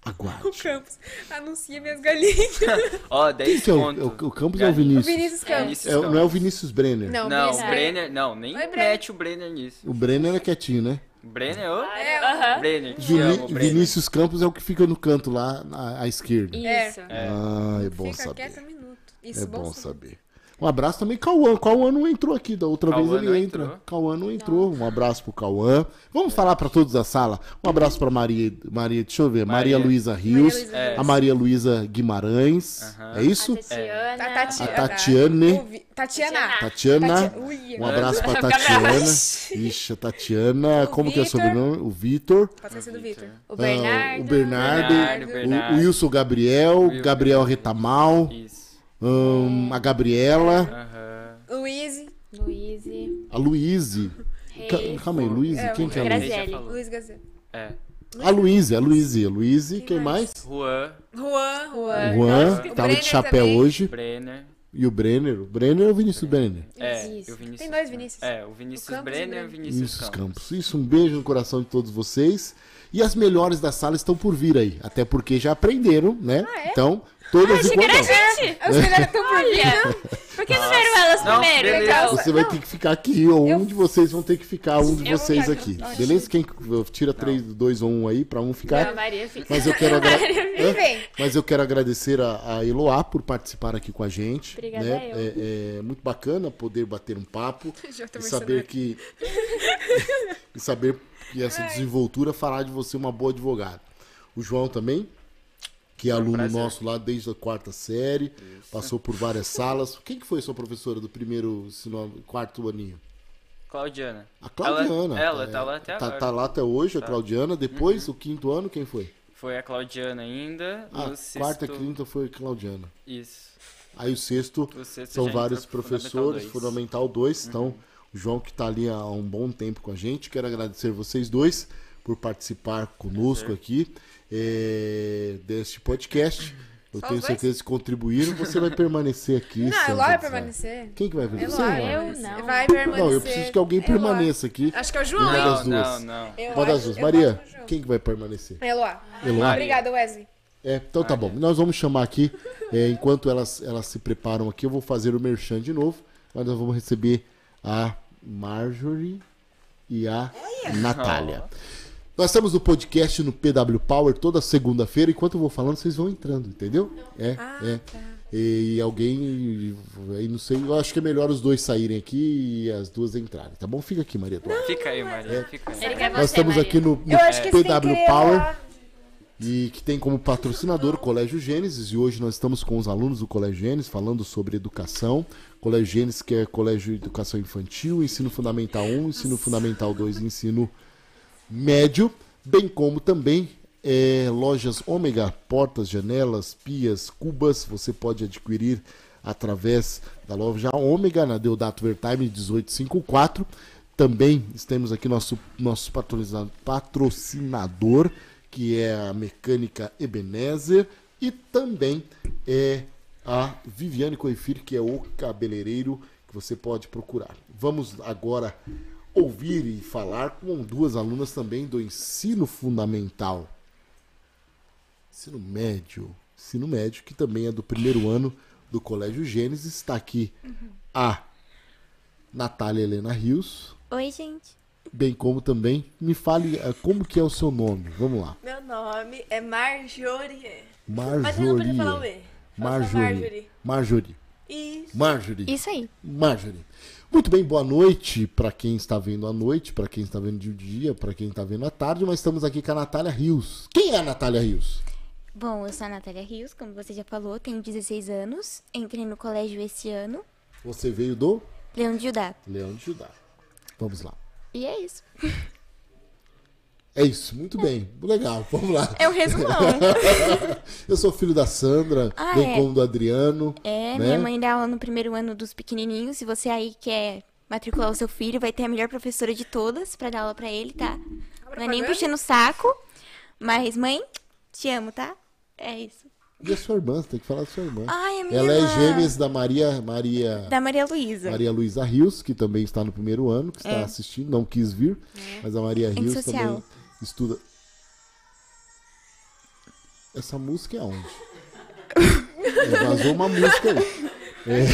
O Aguarde. Campos anuncia minhas galinhas. Ó, Quem 10 que é o, conto. o, o Campos é o Galinha. Vinícius? O Vinícius Campos. É, não é o Vinícius Brenner. Não, Não, Vinícius o Brenner, não, nem Oi, Brenner. mete o Brenner nisso. O Brenner é quietinho, né? Brenner, ô, É, Aham. Brenner, te Vini- amo, Brenner. Vinícius Campos é o que fica no canto lá à, à esquerda. Isso. É. Ah, é bom Fica saber. quieto um minuto. Isso, É bom saber. saber. Um abraço também, Cauã. Cauã não entrou aqui, da outra Cauã vez ele entra. entrou? Cauã não entrou. Um abraço pro Cauã. Vamos falar pra todos da sala. Um abraço pra Maria, Maria, deixa eu ver, Maria, Maria. Luísa Rios, Luísa É. a Maria Luísa Guimarães. É isso? A Tatiana. Tati- A. Tatiane. O Tatiana. Tatiana. Um abraço pra. Tatiana. Ixi, a Tatiana. O Como que é o sobrenome? O Vitor. Pode ser do Vitor. O Ah, Bernardo. o Bernardo. Bernardo, O, Bernardo. o Wilson Gabriel. Gabriel Retamal. Isso. Hum, a Gabriela. Luiz. Luiz. A Luíse. Ca-. Calma aí, Luíse. É, Quem que é a Luíse? Graziele. Luiz Gazeta. É. A Luíse, a Luíse. A Luíse, quem mais? Juan, Juan. Juan. Juan, O tava de Brenner chapéu também. hoje. Brenner. E o Brenner. O Brenner é o Vinícius Brenner. É, Isso. o Vinícius. Tem dois Vinícius. É, o Vinícius O Campos e Brenner e o. Vinícius Vinícius Campos. Campos. Isso, um beijo no coração de todos vocês. E as melhores da sala estão por vir aí. Até porque já aprenderam, né? Ah, é? Então, todas Achei que igual. era a gente. Melhores estão por vir. Olha, por que não deram elas Não, primeiro, beleza. então. Você vai ter que ficar aqui, ou um Eu- de vocês vão ter que ficar, um de Eu vocês aqui. Beleza? Quem tira 3, 2 ou 1 aí pra um ficar? Não, a Maria fica. Mas eu quero, agra-. Mas eu quero agradecer a, a Eloá por participar aqui com a gente. Obrigada né? eu. É, é muito bacana poder bater um papo e saber que e saber que essa desenvoltura fará de você uma boa advogada. O João também, que é aluno prazer. nosso lá desde a quarta série, passou por várias salas. Quem que foi sua professora do primeiro, quarto aninho? Claudiana. A Claudiana. Ela, ela É, tá lá até tá, agora. tá lá até hoje, a Tá. Claudiana. Depois, o quinto ano, quem foi? Foi a Claudiana ainda. A no sexto... quarta e quinta foi Claudiana. Isso. Aí o sexto O sexto são vários professores, Fundamental Fundamental 2. Então, o João que está ali há um bom tempo com a gente. Quero agradecer vocês dois por participar conosco Prazer. aqui eh, deste podcast. Eu Só tenho dois? certeza que contribuíram. Você vai permanecer aqui. Não, Sandra Eloá vai permanecer. Quem que vai permanecer? Eloá? Eu não. Vai permanecer. Não, eu preciso que alguém permaneça aqui. Acho que é o João, Uma hein? das Não, duas. não, não. Eu Uma das duas. eu Maria, quem que vai permanecer? Eloá. Eloá. Obrigada, Wesley. É, então tá bom. Nós vamos chamar aqui, é, enquanto elas, elas se preparam aqui, eu vou fazer o merchan de novo. Mas nós vamos receber a Marjorie e a Natália. Nós estamos no podcast no PW Power toda segunda-feira. Enquanto eu vou falando, vocês vão entrando, entendeu? É, Ah, é. tá. E alguém, aí não sei, eu acho que é melhor os dois saírem aqui e as duas entrarem, tá bom? Fica aqui, Maria Eduarda. Fica aí, Maria. Fica aí. Nós você, estamos Maria. aqui no, no PW Power e que tem como patrocinador o Colégio Gênesis. E hoje nós estamos com os alunos do Colégio Gênesis falando sobre educação. Colégio Gênesis, que é Colégio de Educação Infantil, Ensino Fundamental 1, Ensino Fundamental 2 e Ensino Médio, bem como também é, lojas Ômega, portas, janelas, pias, cubas. Você pode adquirir através da loja Ômega na Deodato Vertime 1854. Também temos aqui nosso, nosso patrocina- patrocinador, que é a Mecânica Ebenezer, e também é a Viviane Coifir, que é o cabeleireiro que você pode procurar. Vamos agora ouvir e falar com duas alunas também do ensino fundamental. Ensino médio. Ensino médio, que também é do primeiro ano do Colégio Gênesis. Está aqui a Natália Helena Rios, Oi, gente. bem como também, me fale eh, como que é o seu nome. Vamos lá. Meu nome é Marjorie. Marjorie. Mas eu não podia falar o E. Só Marjorie. Marjorie. Marjorie. Isso. Marjorie. Isso aí. Marjorie. Muito bem, boa noite para quem está vendo à noite, para quem está vendo de dia, para quem está vendo à tarde, mas estamos aqui com a Natália Rios. Quem é a Natália Rios? Bom, eu sou a Natália Rios, como você já falou, tenho 16 anos, entrei no colégio esse ano, Você veio do Leão de Judá. Leão de Judá. Vamos lá. E é isso. É isso, muito bem. Legal, vamos lá. É um resumão. Eu sou filho da Sandra, Ah, bem é. como do Adriano. É, né? minha mãe dá aula no primeiro ano dos pequenininhos. Se você aí quer matricular o seu filho, vai ter a melhor professora de todas pra dar aula pra ele, tá? Não é nem puxando o saco, mas mãe, te amo, tá? É isso. E a sua irmã, você tem que falar da sua irmã. Ai, a minha Ela é irmã. gêmeas da Maria Maria Da Maria Luísa. Maria Luísa Rios, que também está no primeiro ano, que está É. assistindo, não quis vir, mas a Maria Rios também estuda. Essa música é onde? É, Vazou uma música aí. É.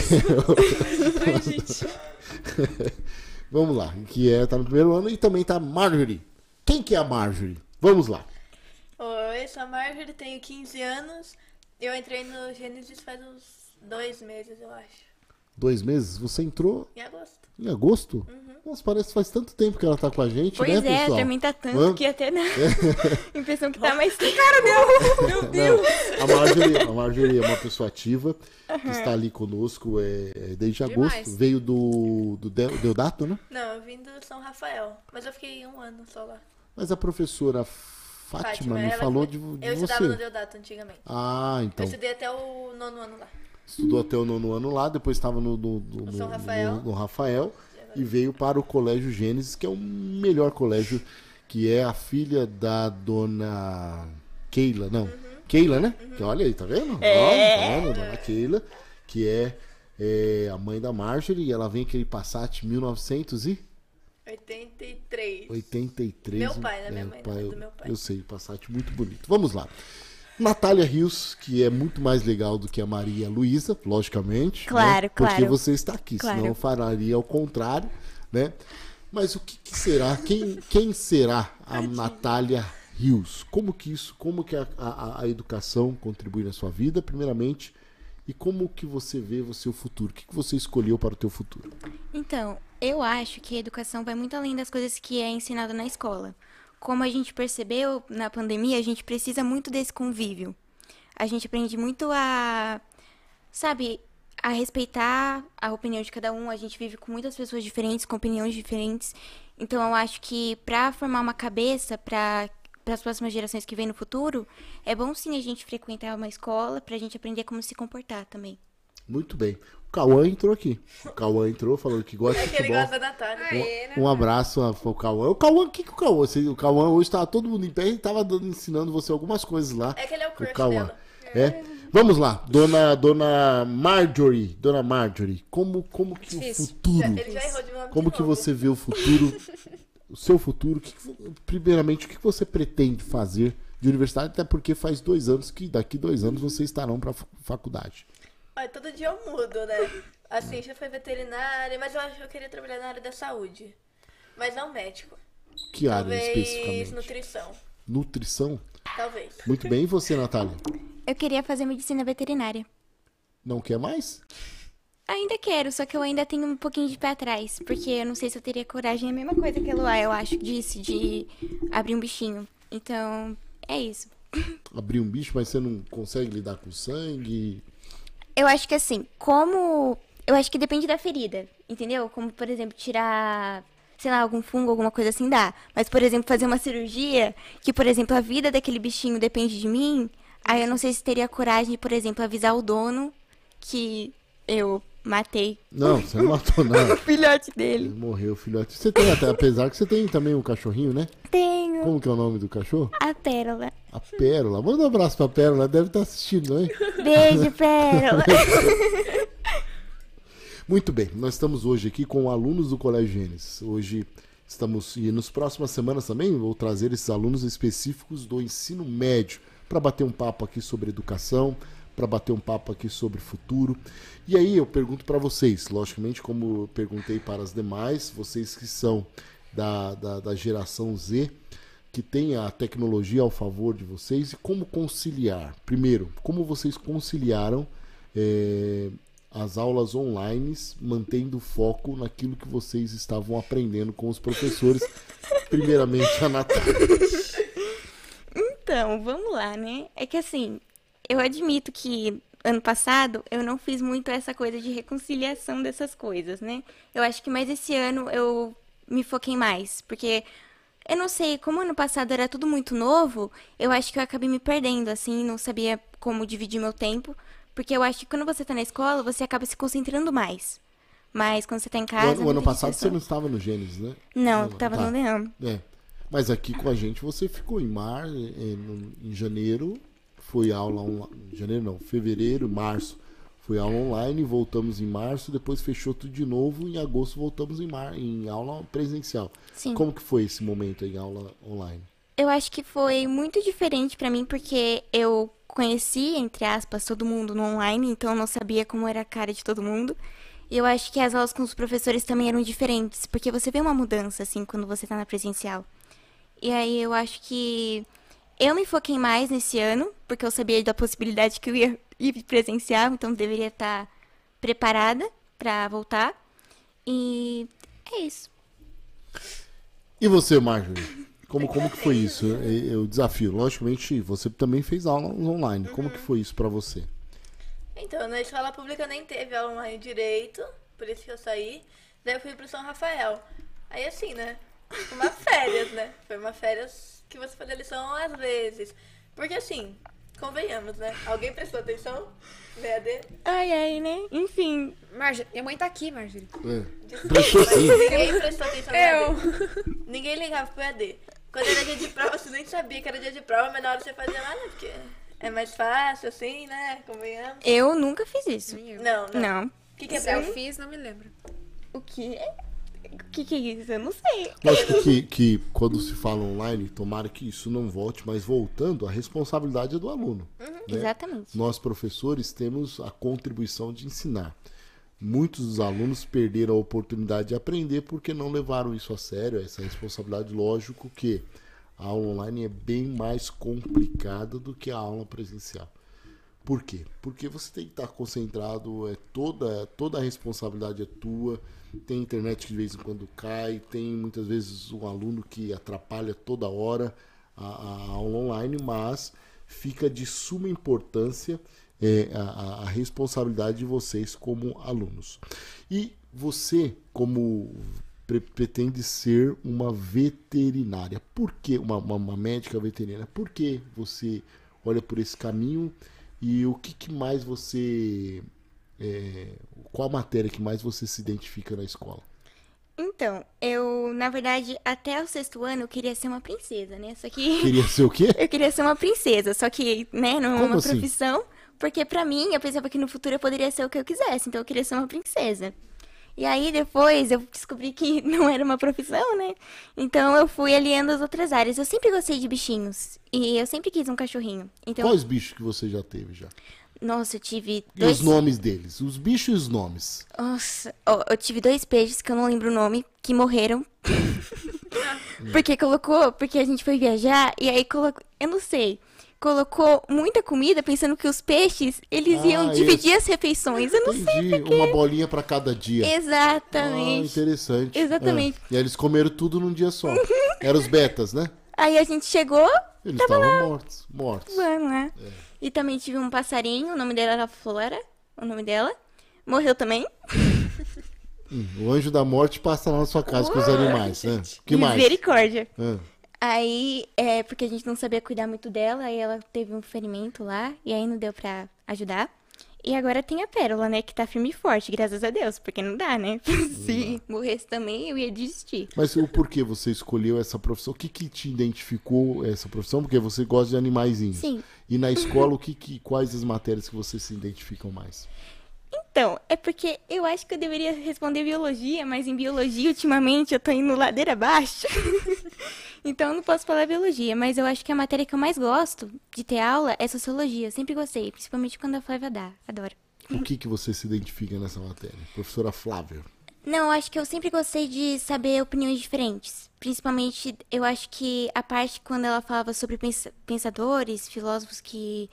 Vamos lá, que é, tá no primeiro ano e também tá Marjorie. Quem que é a Marjorie? Vamos lá. Oi, sou a Marjorie, tenho 15 anos. Eu entrei no Gênesis faz uns dois meses, eu acho. Dois meses? Você entrou Em agosto. em agosto? Nossa, parece que faz tanto tempo que ela tá com a gente, Pois né, é, pessoal? pra mim tá tanto Hã? que até dá a impressão que tá mais tempo. Não, a Marjorie, a Marjorie é uma pessoa ativa que está ali conosco é, é, desde Demais. agosto. Veio do, do De- Deodato, né? Não, eu vim do São Rafael, mas eu fiquei um ano só lá. Mas a professora Fátima, me ela falou que- de, de Eu estudava no você. Deodato antigamente. Ah, então. Eu estudei até o nono ano lá. Estudou até o nono ano lá, depois estava no, no, no- São Rafael. no- Rafael e veio para o Colégio Gênesis, que é o melhor colégio, que é a filha da dona Keila, não. Keila, né? Que olha aí, tá vendo? É. tá? Dona Keila, que é, é, a mãe da Marjorie, e ela vem aquele Passat 1983. 83. Meu pai, né? Minha É, mãe, pai, não é eu, do meu pai. eu sei, Passat muito bonito. Vamos lá. Natália Rios, que é muito mais legal do que a Maria Luísa, logicamente. Claro, né? Porque claro. você está aqui, Claro. senão faria ao contrário, né? Mas o que, que será? Quem, quem será a Natália Rios? Como que isso, como que a, a, a educação contribui na sua vida, primeiramente, e como que você vê o seu futuro? O que, que você escolheu para o teu futuro? Então, eu acho que a educação vai muito além das coisas que é ensinado na escola. Como a gente percebeu na pandemia, a gente precisa muito desse convívio. A gente aprende muito a, sabe, a respeitar a opinião de cada um. A gente vive com muitas pessoas diferentes, com opiniões diferentes. Então, eu acho que para formar uma cabeça para para as próximas gerações que vêm no futuro, é bom sim a gente frequentar uma escola para a gente aprender como se comportar também. Muito bem. O Cauã entrou aqui. O Cauã entrou falando que gosta É de que ele futebol. gosta da Natália. Aê, né? Um abraço ao Cauã. O Cauã, o que, que o Cauã? Você- O Cauã hoje estava todo mundo em pé e estava dando- ensinando você algumas coisas lá. É que ele é o O crush Cauã. dela. É. Vamos lá, dona, dona Marjorie. Dona Marjorie, como, como que o Difícil. futuro. Ele já errou de nome Como que você vê o futuro, o seu futuro? O que primeiramente, o que que você pretende fazer de universidade? Até porque faz dois anos que daqui dois anos vocês estarão para faculdade. Olha, todo dia eu mudo, né? Assim, já foi veterinária, mas eu acho que eu queria trabalhar na área da saúde. Mas não médico. Que área Talvez especificamente? nutrição. Nutrição. Talvez. Muito bem, e você, Natália? Eu queria fazer medicina veterinária. Não quer mais? Ainda quero, só que eu ainda tenho um pouquinho de pé atrás. Porque eu não sei se eu teria coragem. É a mesma coisa que a Luá, eu acho, disse, de abrir um bichinho. Então, é isso. Abrir um bicho, mas você não consegue lidar com sangue? Eu acho que assim, como. Eu acho que depende da ferida, entendeu? Como, por exemplo, tirar, sei lá, algum fungo, alguma coisa assim dá. Mas, por exemplo, fazer uma cirurgia, que, por exemplo, a vida daquele bichinho depende de mim, aí eu não sei se teria coragem de, por exemplo, avisar o dono que eu matei Não, você não matou o nada. filhote Ele dele. morreu, filhote. Você tem até, apesar que você tem também um cachorrinho, né? Tenho Como que é o nome do cachorro? a pérola. A Pérola. Manda um abraço pra Pérola, deve estar assistindo, não é? Beijo, pérola. Muito bem, nós estamos hoje aqui com alunos do Colégio Gênesis. Hoje estamos, e nas próximas semanas também, vou trazer esses alunos específicos do ensino médio para bater um papo aqui sobre educação, para bater um papo aqui sobre futuro. E aí eu pergunto para vocês, logicamente, como eu perguntei para as demais, vocês que são da, da, da geração Z, que tem a tecnologia ao favor de vocês, e como conciliar? Primeiro, como vocês conciliaram eh, as aulas online, mantendo foco naquilo que vocês estavam aprendendo com os professores. Primeiramente, a Natália. Então, vamos lá, né? É que assim, eu admito que ano passado eu não fiz muito essa coisa de reconciliação dessas coisas, né? Eu acho que mais esse ano eu me foquei mais, porque eu não sei, como ano passado era tudo muito novo, eu acho que eu acabei me perdendo, assim, não sabia como dividir meu tempo, porque eu acho que quando você tá na escola, você acaba se concentrando mais. Mas quando você tá em casa. o ano passado você não estava no Gênesis, né? Não, Não, tava tá. no Leão. É. Mas aqui com a gente você ficou em mar, em janeiro foi aula online. Janeiro não, fevereiro, março foi aula online, voltamos em março, depois fechou tudo de novo, em agosto voltamos em mar, em aula presencial. Sim. Como que foi esse momento em aula online? Eu acho que foi muito diferente pra mim porque eu conheci, entre aspas, todo mundo no online, então eu não sabia como era a cara de todo mundo. E eu acho que as aulas com os professores também eram diferentes, porque você vê uma mudança assim quando você tá na presencial. E aí eu acho que eu me foquei mais nesse ano, porque eu sabia da possibilidade que eu ia ir presencial, então deveria estar preparada pra voltar. E é isso. E você, Marjorie? Como, como que foi isso? É, é o desafio. Logicamente, você também fez aula online. Como que foi isso pra você? Então, na escola pública nem teve aula online direito, por isso que eu saí. Daí eu fui pro São Rafael. Aí assim, né? Uma férias, né? Foi uma férias que você fazia lição às vezes. Porque assim, convenhamos, né? Alguém prestou atenção? VAD? Ai, ai, né? Enfim, Marjorie, minha mãe tá aqui, Marjorie. É. Prestou sim. Ninguém prestou atenção no Eu. Ninguém ligava pro EAD. Quando era dia de prova, você nem sabia que era dia de prova, mas na hora você fazia lá, né? Porque é mais fácil, assim, né? Convenhamos. eu nunca fiz isso. Não, não. Não. O que, que é Se eu fiz, não me lembro. O quê? O que, que é isso? Eu não sei. Lógico que, que quando se fala online, tomara que isso não volte, mas voltando, a responsabilidade é do aluno. né? Exatamente. Nós, professores, temos a contribuição de ensinar. Muitos dos alunos perderam a oportunidade de aprender porque não levaram isso a sério, essa responsabilidade. Lógico que a aula online é bem mais complicada do que a aula presencial. Por quê? Porque você tem que estar concentrado, é toda, toda a responsabilidade é tua. Tem internet que de vez em quando cai, tem muitas vezes um aluno que atrapalha toda hora a, a aula online, mas fica de suma importância é, a, a- responsabilidade de vocês como alunos. E você, como pre- pretende ser uma veterinária, por que uma, uma, uma médica veterinária? Por que você olha por esse caminho e o que, que mais você. é, qual a matéria que mais você se identifica na escola? Então, eu, na verdade, até o sexto ano eu queria ser uma princesa, né? Só que Queria ser o quê? eu queria ser uma princesa, só que, né, não é uma assim? profissão. Porque pra mim, eu pensava que no futuro eu poderia ser o que eu quisesse, então eu queria ser uma princesa. E aí depois eu descobri que não era uma profissão, né? Então eu fui aliando as outras áreas. Eu sempre gostei de bichinhos e eu sempre quis um cachorrinho. Então, Quais bichos que você já teve já? nossa, eu tive E dois os nomes deles? Os bichos e os nomes. Nossa, ó, eu tive dois peixes que eu não lembro o nome, que morreram. porque colocou, porque a gente foi viajar e aí colocou, eu não sei, colocou muita comida pensando que os peixes, eles Ah, iam dividir as refeições. Eu não sei. Entendi. Uma bolinha pra cada dia. Ah, Exatamente. interessante. Exatamente. É. E aí eles comeram tudo num dia só. Eram os betas, né? Aí a gente chegou, Eles estavam mortos. Mortos. vamos lá. E também tive um passarinho, o nome dela era Flora, o nome dela. Morreu também. Hum, O anjo da morte passa lá na sua casa com os animais, né? que mais? Misericórdia. Ah, Aí, é porque a gente não sabia cuidar muito dela, aí ela teve um ferimento lá, e aí não deu pra ajudar. E agora tem a Pérola, né, que tá firme e forte, graças a Deus, porque não dá, né? Se morresse também, eu ia desistir. Mas o porquê você escolheu essa profissão? O que, que te identificou essa profissão? Porque você gosta de animaizinhos. Sim. E na escola, o que, que, quais as matérias que você se identificam mais? Então, é porque eu acho que eu deveria responder biologia, mas em biologia, ultimamente, eu tô indo ladeira abaixo. então, eu não posso falar biologia, mas eu acho que a matéria que eu mais gosto de ter aula é sociologia. Sempre gostei, principalmente quando a Flávia dá. Adoro. O que, que você se identifica nessa matéria? Professora Flávia. Não, acho que eu sempre gostei de saber opiniões diferentes. Principalmente, eu acho que a parte quando ela falava sobre pens- pensadores, filósofos que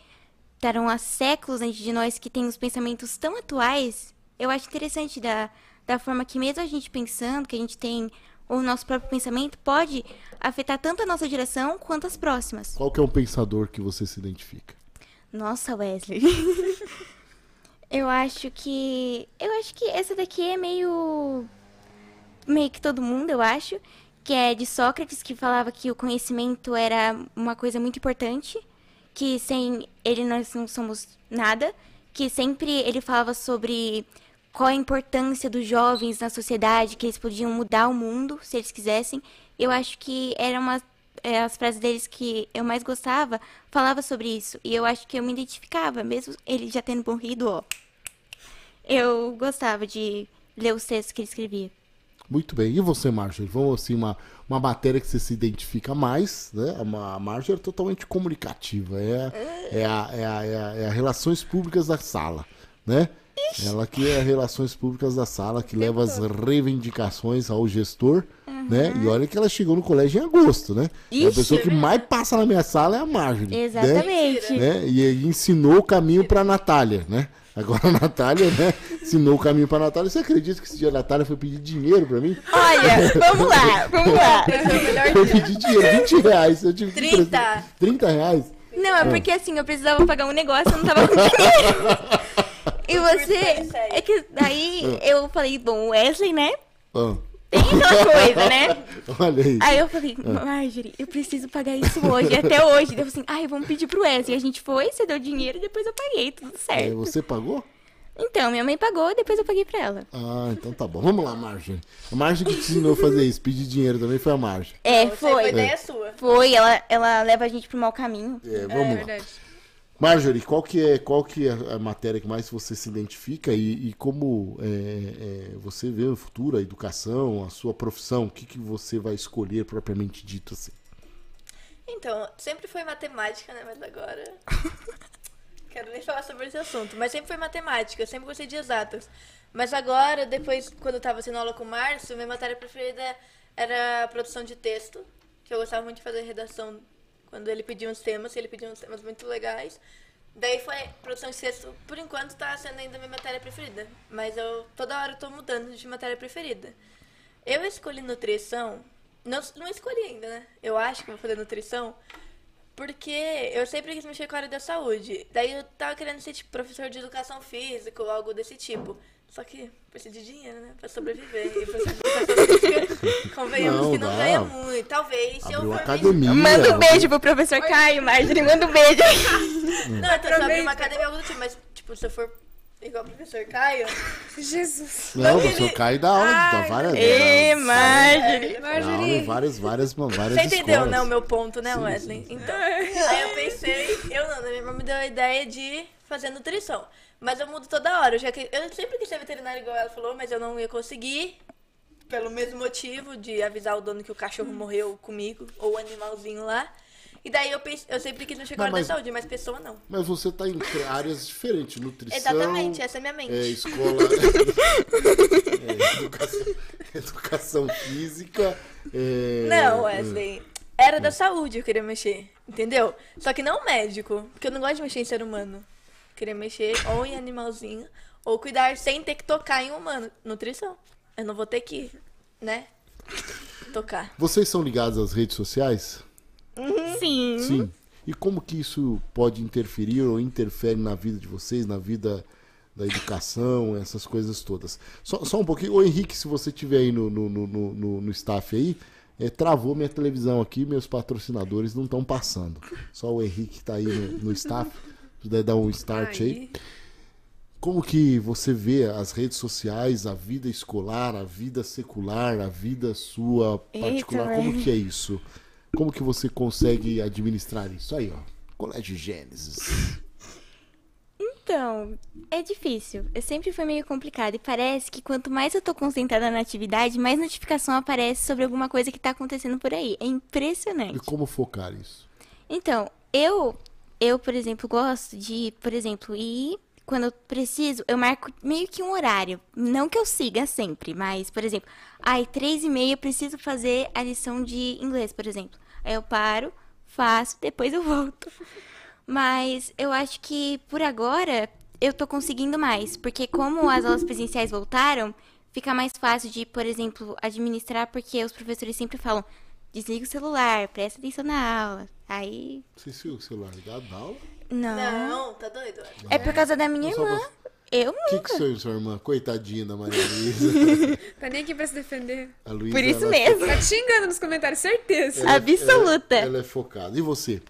estavam há séculos antes de nós, que têm os pensamentos tão atuais, eu acho interessante da, da forma que mesmo a gente pensando, que a gente tem o nosso próprio pensamento, pode afetar tanto a nossa geração quanto as próximas. Qual que é um pensador que você se identifica? Nossa, Wesley. eu acho que. Eu acho que essa daqui é meio. Meio que todo mundo, eu acho. Que é de Sócrates, que falava que o conhecimento era uma coisa muito importante. Que sem ele nós não somos nada. Que sempre ele falava sobre qual a importância dos jovens na sociedade, que eles podiam mudar o mundo se eles quisessem. Eu acho que era uma é, as frases deles que eu mais gostava falava sobre isso. E eu acho que eu me identificava, mesmo ele já tendo morrido, ó. Eu gostava de ler os textos que ele escrevia. Muito bem. E você, Marjorie? Vamos assim, uma, uma matéria que você se identifica mais, né? A Ma- a Marjorie é totalmente comunicativa. É, é, a, é, a, é, a, é a Relações Públicas da sala, né? Ela que é a Relações Públicas da sala, que leva as reivindicações ao gestor, né? E olha que ela chegou no colégio em agosto, né? E a Ixi. pessoa que mais passa na minha sala é a Marjorie. né? Exatamente. né? E aí ensinou o caminho pra Natália, né? Agora a Natália, né? Ensinou o caminho pra Natália. Você acredita que esse dia a Natália foi pedir dinheiro pra mim? Olha, vamos lá, vamos lá. É Foi pedir dinheiro, 20 reais. Eu tive que 30. emprestar- 30 reais? Não, é porque assim, eu precisava pagar um negócio, eu não tava com dinheiro. E você. É que daí eu falei, bom, Wesley, né? Ah, Tem aquela coisa, né? olha aí. Aí eu falei, Marjorie, eu preciso pagar isso hoje, até hoje. Daí eu falei assim, ai, vamos pedir pro Wesley. A gente foi, você deu dinheiro e depois eu paguei, tudo É, certo. você pagou? Então, minha mãe pagou e depois eu paguei pra ela. Ah, então tá bom. Vamos lá, Marjorie. A Marjorie que te ensinou a fazer isso, pedir dinheiro também foi a Marjorie. É, foi. Foi ideia sua. Foi, ela, ela leva a gente pro mau caminho. É, É vamos lá. verdade. Marjorie, qual que é, qual que é a matéria que mais você se identifica e, e como é, é, você vê no futuro a educação, a sua profissão, o que, que você vai escolher propriamente dito assim? Então, sempre foi matemática, né? Mas agora. Quero nem falar sobre esse assunto. Mas sempre foi matemática, sempre gostei de exatas. Mas agora, depois, quando eu tava tendo aula com o Márcio, minha matéria preferida era produção de texto. Que eu gostava muito de fazer redação quando ele pedia uns temas, ele pedia uns temas muito legais. Daí foi produção de texto, por enquanto tá sendo ainda minha matéria preferida. Mas eu toda hora tô mudando de matéria preferida. Eu escolhi nutrição. Não, não escolhi ainda, né? Eu acho que vou fazer nutrição. Porque eu sempre quis mexer com a área da saúde. Daí eu tava querendo ser tipo professor de educação física ou algo desse tipo. Só que precisa de dinheiro, né? Pra sobreviver. E professor física, convenhamos Não, que não dá. ganha muito. Talvez se eu Abriu for academia. Manda um beijo pro professor Caio, Marjorie, manda um beijo. Não, então só abrir uma academia algo do tipo, mas tipo, se eu for igual o professor Caio. Jesus. Não, Não, você ele- cai da aula, dá várias Ê, dá Marjorie. aula em Marjorie. várias, várias, várias Você entendeu, escolas. né, o meu ponto, né, Sim, Wesley? sim. Então, aí eu pensei, eu não, né, minha irmã me deu a ideia de fazer nutrição. Mas eu mudo toda hora, já que eu sempre quis ser veterinária igual ela falou, mas eu não ia conseguir. Pelo mesmo motivo de avisar o dono que o cachorro morreu comigo, ou o animalzinho lá. E daí eu, pense, eu sempre quis Não, mas- da saúde, mas pessoa não. Mas você tá em áreas diferentes, nutrição... Exatamente, essa é a minha mente. É, escola. é, educação, educação física. é, Não, Wesley. Era da saúde eu queria mexer, entendeu? Só que não médico, porque eu não gosto de mexer em ser humano. Eu queria mexer ou em animalzinho, ou cuidar sem ter que tocar em humano. Nutrição. Eu não vou ter que, né? Tocar. Vocês são ligados às redes sociais? Sim. Sim. E como que isso pode interferir ou interfere na vida de vocês, na vida da educação, essas coisas todas? Só, só um pouquinho. Ô Henrique, se você estiver aí no, no, no, no, no staff aí, é, travou minha televisão aqui, meus patrocinadores não estão passando. Só o Henrique que tá aí no, no staff. Puder dar um start aí. Como que você vê as redes sociais, a vida escolar, a vida secular, a vida sua particular? Eita, como velho. que é isso? Como que você consegue administrar isso aí, ó? Colégio Gênesis. Então, é difícil. Eu sempre foi meio complicado. E parece que quanto mais eu tô concentrada na atividade, mais notificação aparece sobre alguma coisa que tá acontecendo por aí. É E impressionante. como focar isso? Então, eu, eu, por exemplo, gosto de, por exemplo, ir quando eu preciso, eu marco meio que um horário. Não que eu siga sempre, mas, por exemplo, ai, três e meia eu preciso fazer a lição de inglês, por exemplo. Aí eu paro, faço, depois eu volto. Mas eu acho que por agora eu tô conseguindo mais, porque como as aulas presenciais voltaram, fica mais fácil de, por exemplo, administrar, porque os professores sempre falam: desliga o celular, presta atenção na aula. Aí. Você se o celular ligado na aula? Não. Não, tá doido? Wesley? É por causa da minha irmã. pra- Eu O que que nunca. sou, sua irmã? Coitadinha da Maria Luísa. Tá nem aqui pra se defender. A Luísa, Por isso ela- mesmo. Tá te xingando nos comentários, certeza. ela é- Absoluta. Ela, ela é focada. E você?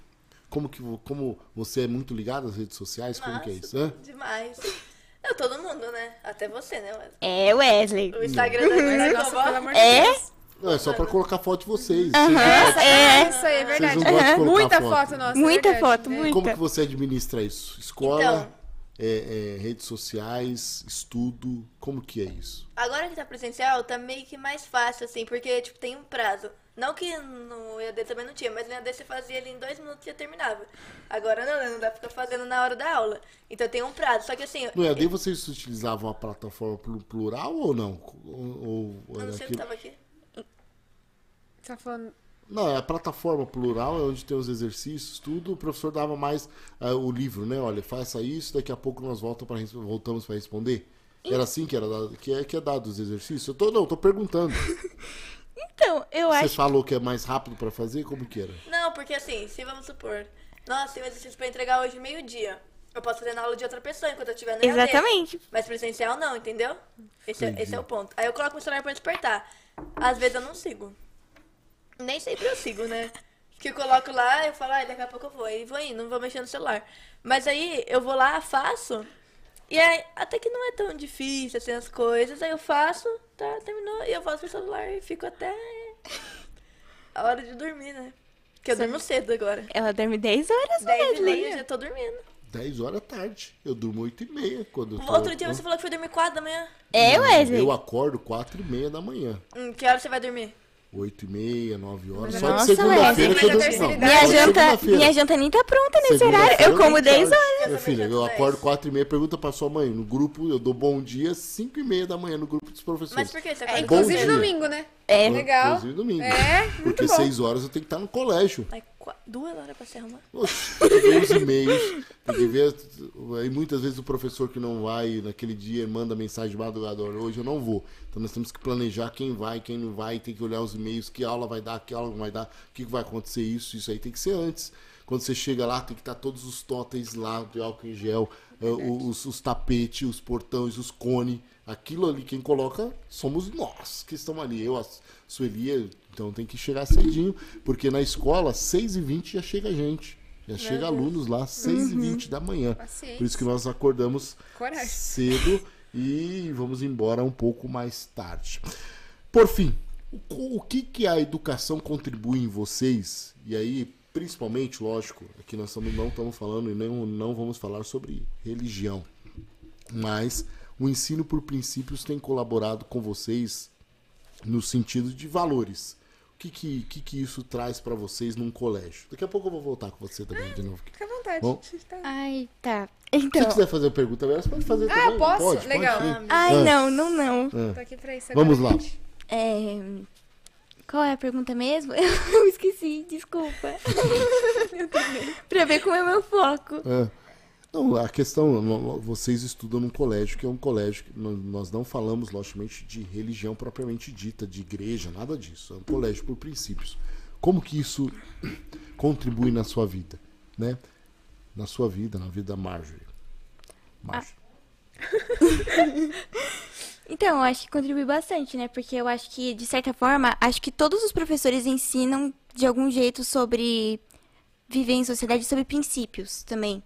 Como que como você é muito ligado às redes sociais? Como que é isso? Hã? Demais. Não, todo mundo, né? Até você, né, Wesley? É, Wesley. O Instagram da Wesley nossa, pelo amor de É? Não, é só pra colocar foto de vocês. Aham, Vocês não é. Isso aí é verdade. não gostam de colocar Muita foto. foto, nossa. é Muita verdade. foto, É. muita. Como que você administra isso? Escola, Então. é, é, redes sociais, estudo, como que é isso? Agora que tá presencial, tá meio que mais fácil, assim, porque, tipo, tem um prazo. Não que no EAD também não tinha, mas no EAD você fazia ali em dois minutos e já terminava. Agora não, né? não dá pra ficar fazendo na hora da aula. Então tem um prazo. Só que assim, No EAD vocês utilizavam a plataforma plu- plural ou não? Ou, ou eu não sei o que tava aqui. Tá falando. Não, a plataforma plural é onde tem os exercícios, tudo. O professor dava mais ah, o livro, né? Olha, faça isso, daqui a pouco nós volta pra, voltamos para responder. Era assim que era dado, que é, que é dado os exercícios? Eu tô, não, tô perguntando. Então, eu Você acho. falou que é mais rápido pra fazer? Como que era? Não, porque assim, se vamos supor, nossa, tem um exercício pra entregar hoje meio-dia. Eu posso fazer na aula de outra pessoa enquanto eu estiver no. Exatamente. Mas presencial não, entendeu? Esse é, esse é o ponto. Aí eu coloco o celular pra despertar. Às vezes eu não sigo. Nem sempre eu sigo, né? Que eu coloco lá, eu falo, ah, daqui a pouco eu vou. E vou indo, não vou mexer no celular. Mas aí eu vou lá, faço. E aí, até que não é tão difícil assim as coisas. Aí eu faço, tá, terminou. E eu volto pro celular e fico até a hora de dormir, né? Porque eu durmo cedo agora. Ela dorme 10 horas, 10 e Wesley. meia eu já tô dormindo. 10 horas da tarde. Eu durmo 8 e meia. Quando eu tô- outro dia você falou que foi dormir 4 da manhã. É, Wesley? Eu acordo 4 e meia da manhã. Hum, que hora você vai dormir? 8 e meia, 9 horas. Só nossa, de segunda-feira que eu durmo. Terceira Não, idade. Minha janta, minha janta nem tá pronta nesse horário. Eu como não 10 tarde. horas. Minha filha, eu acordo 4 e meia, pergunta pra sua mãe. No grupo, eu dou bom dia 5 e meia da manhã no grupo dos professores. Mas por que você É, inclusive dia. domingo, né? É. Legal. Inclusive domingo. É, muito Porque bom. 6 horas eu tenho que estar no colégio. Ai, duas horas pra se arrumar. Oxe, tem que ver os e-mails, tem que ver. Aí muitas vezes o professor que não vai naquele dia manda mensagem de madrugada, "Olha, hoje eu não vou. Então nós temos que planejar quem vai, quem não vai, tem que olhar os e-mails, que aula vai dar, que aula não vai dar, o que vai acontecer, isso, isso aí tem que ser antes. Quando você chega lá, tem que estar todos os totens lá de álcool em gel, eh, os, os tapetes, os portões, os cones. Aquilo ali, quem coloca somos nós que estamos ali. Eu, a Sueli, então tem que chegar cedinho, porque na escola, 6h20 já chega gente. Já chega alunos lá, 6h20 da manhã. Paciência. Por isso que nós acordamos Coragem. cedo e vamos embora um pouco mais tarde. Por fim, o, o que, que a educação contribui em vocês? E aí, principalmente, lógico, aqui nós estamos, não estamos falando e não, não vamos falar sobre religião. Mas o ensino por princípios tem colaborado com vocês no sentido de valores. O que, que, que, que isso traz para vocês num colégio? Daqui a pouco eu vou voltar com você também de novo. Fica à vontade. Bom. Tá. Ai, tá. Se você Então. quiser fazer a pergunta, você pode fazer Ah, também. posso? Pode, Legal. Pode. Ai, Ah. não, não, não. Tô aqui pra isso Vamos agora, lá. gente. É. Qual é a pergunta mesmo? Eu esqueci, desculpa. pra ver como é o meu foco. É. Não, a questão, vocês estudam num colégio que é um colégio que nós não falamos, logicamente, de religião propriamente dita, de igreja, nada disso. É um colégio por princípios. Como que isso contribui na sua vida, né? Na sua vida, na vida da Marjorie. Marjorie. Então, eu acho que contribui bastante, né? Porque eu acho que, de certa forma, acho que todos os professores ensinam de algum jeito sobre viver em sociedade, sobre princípios também.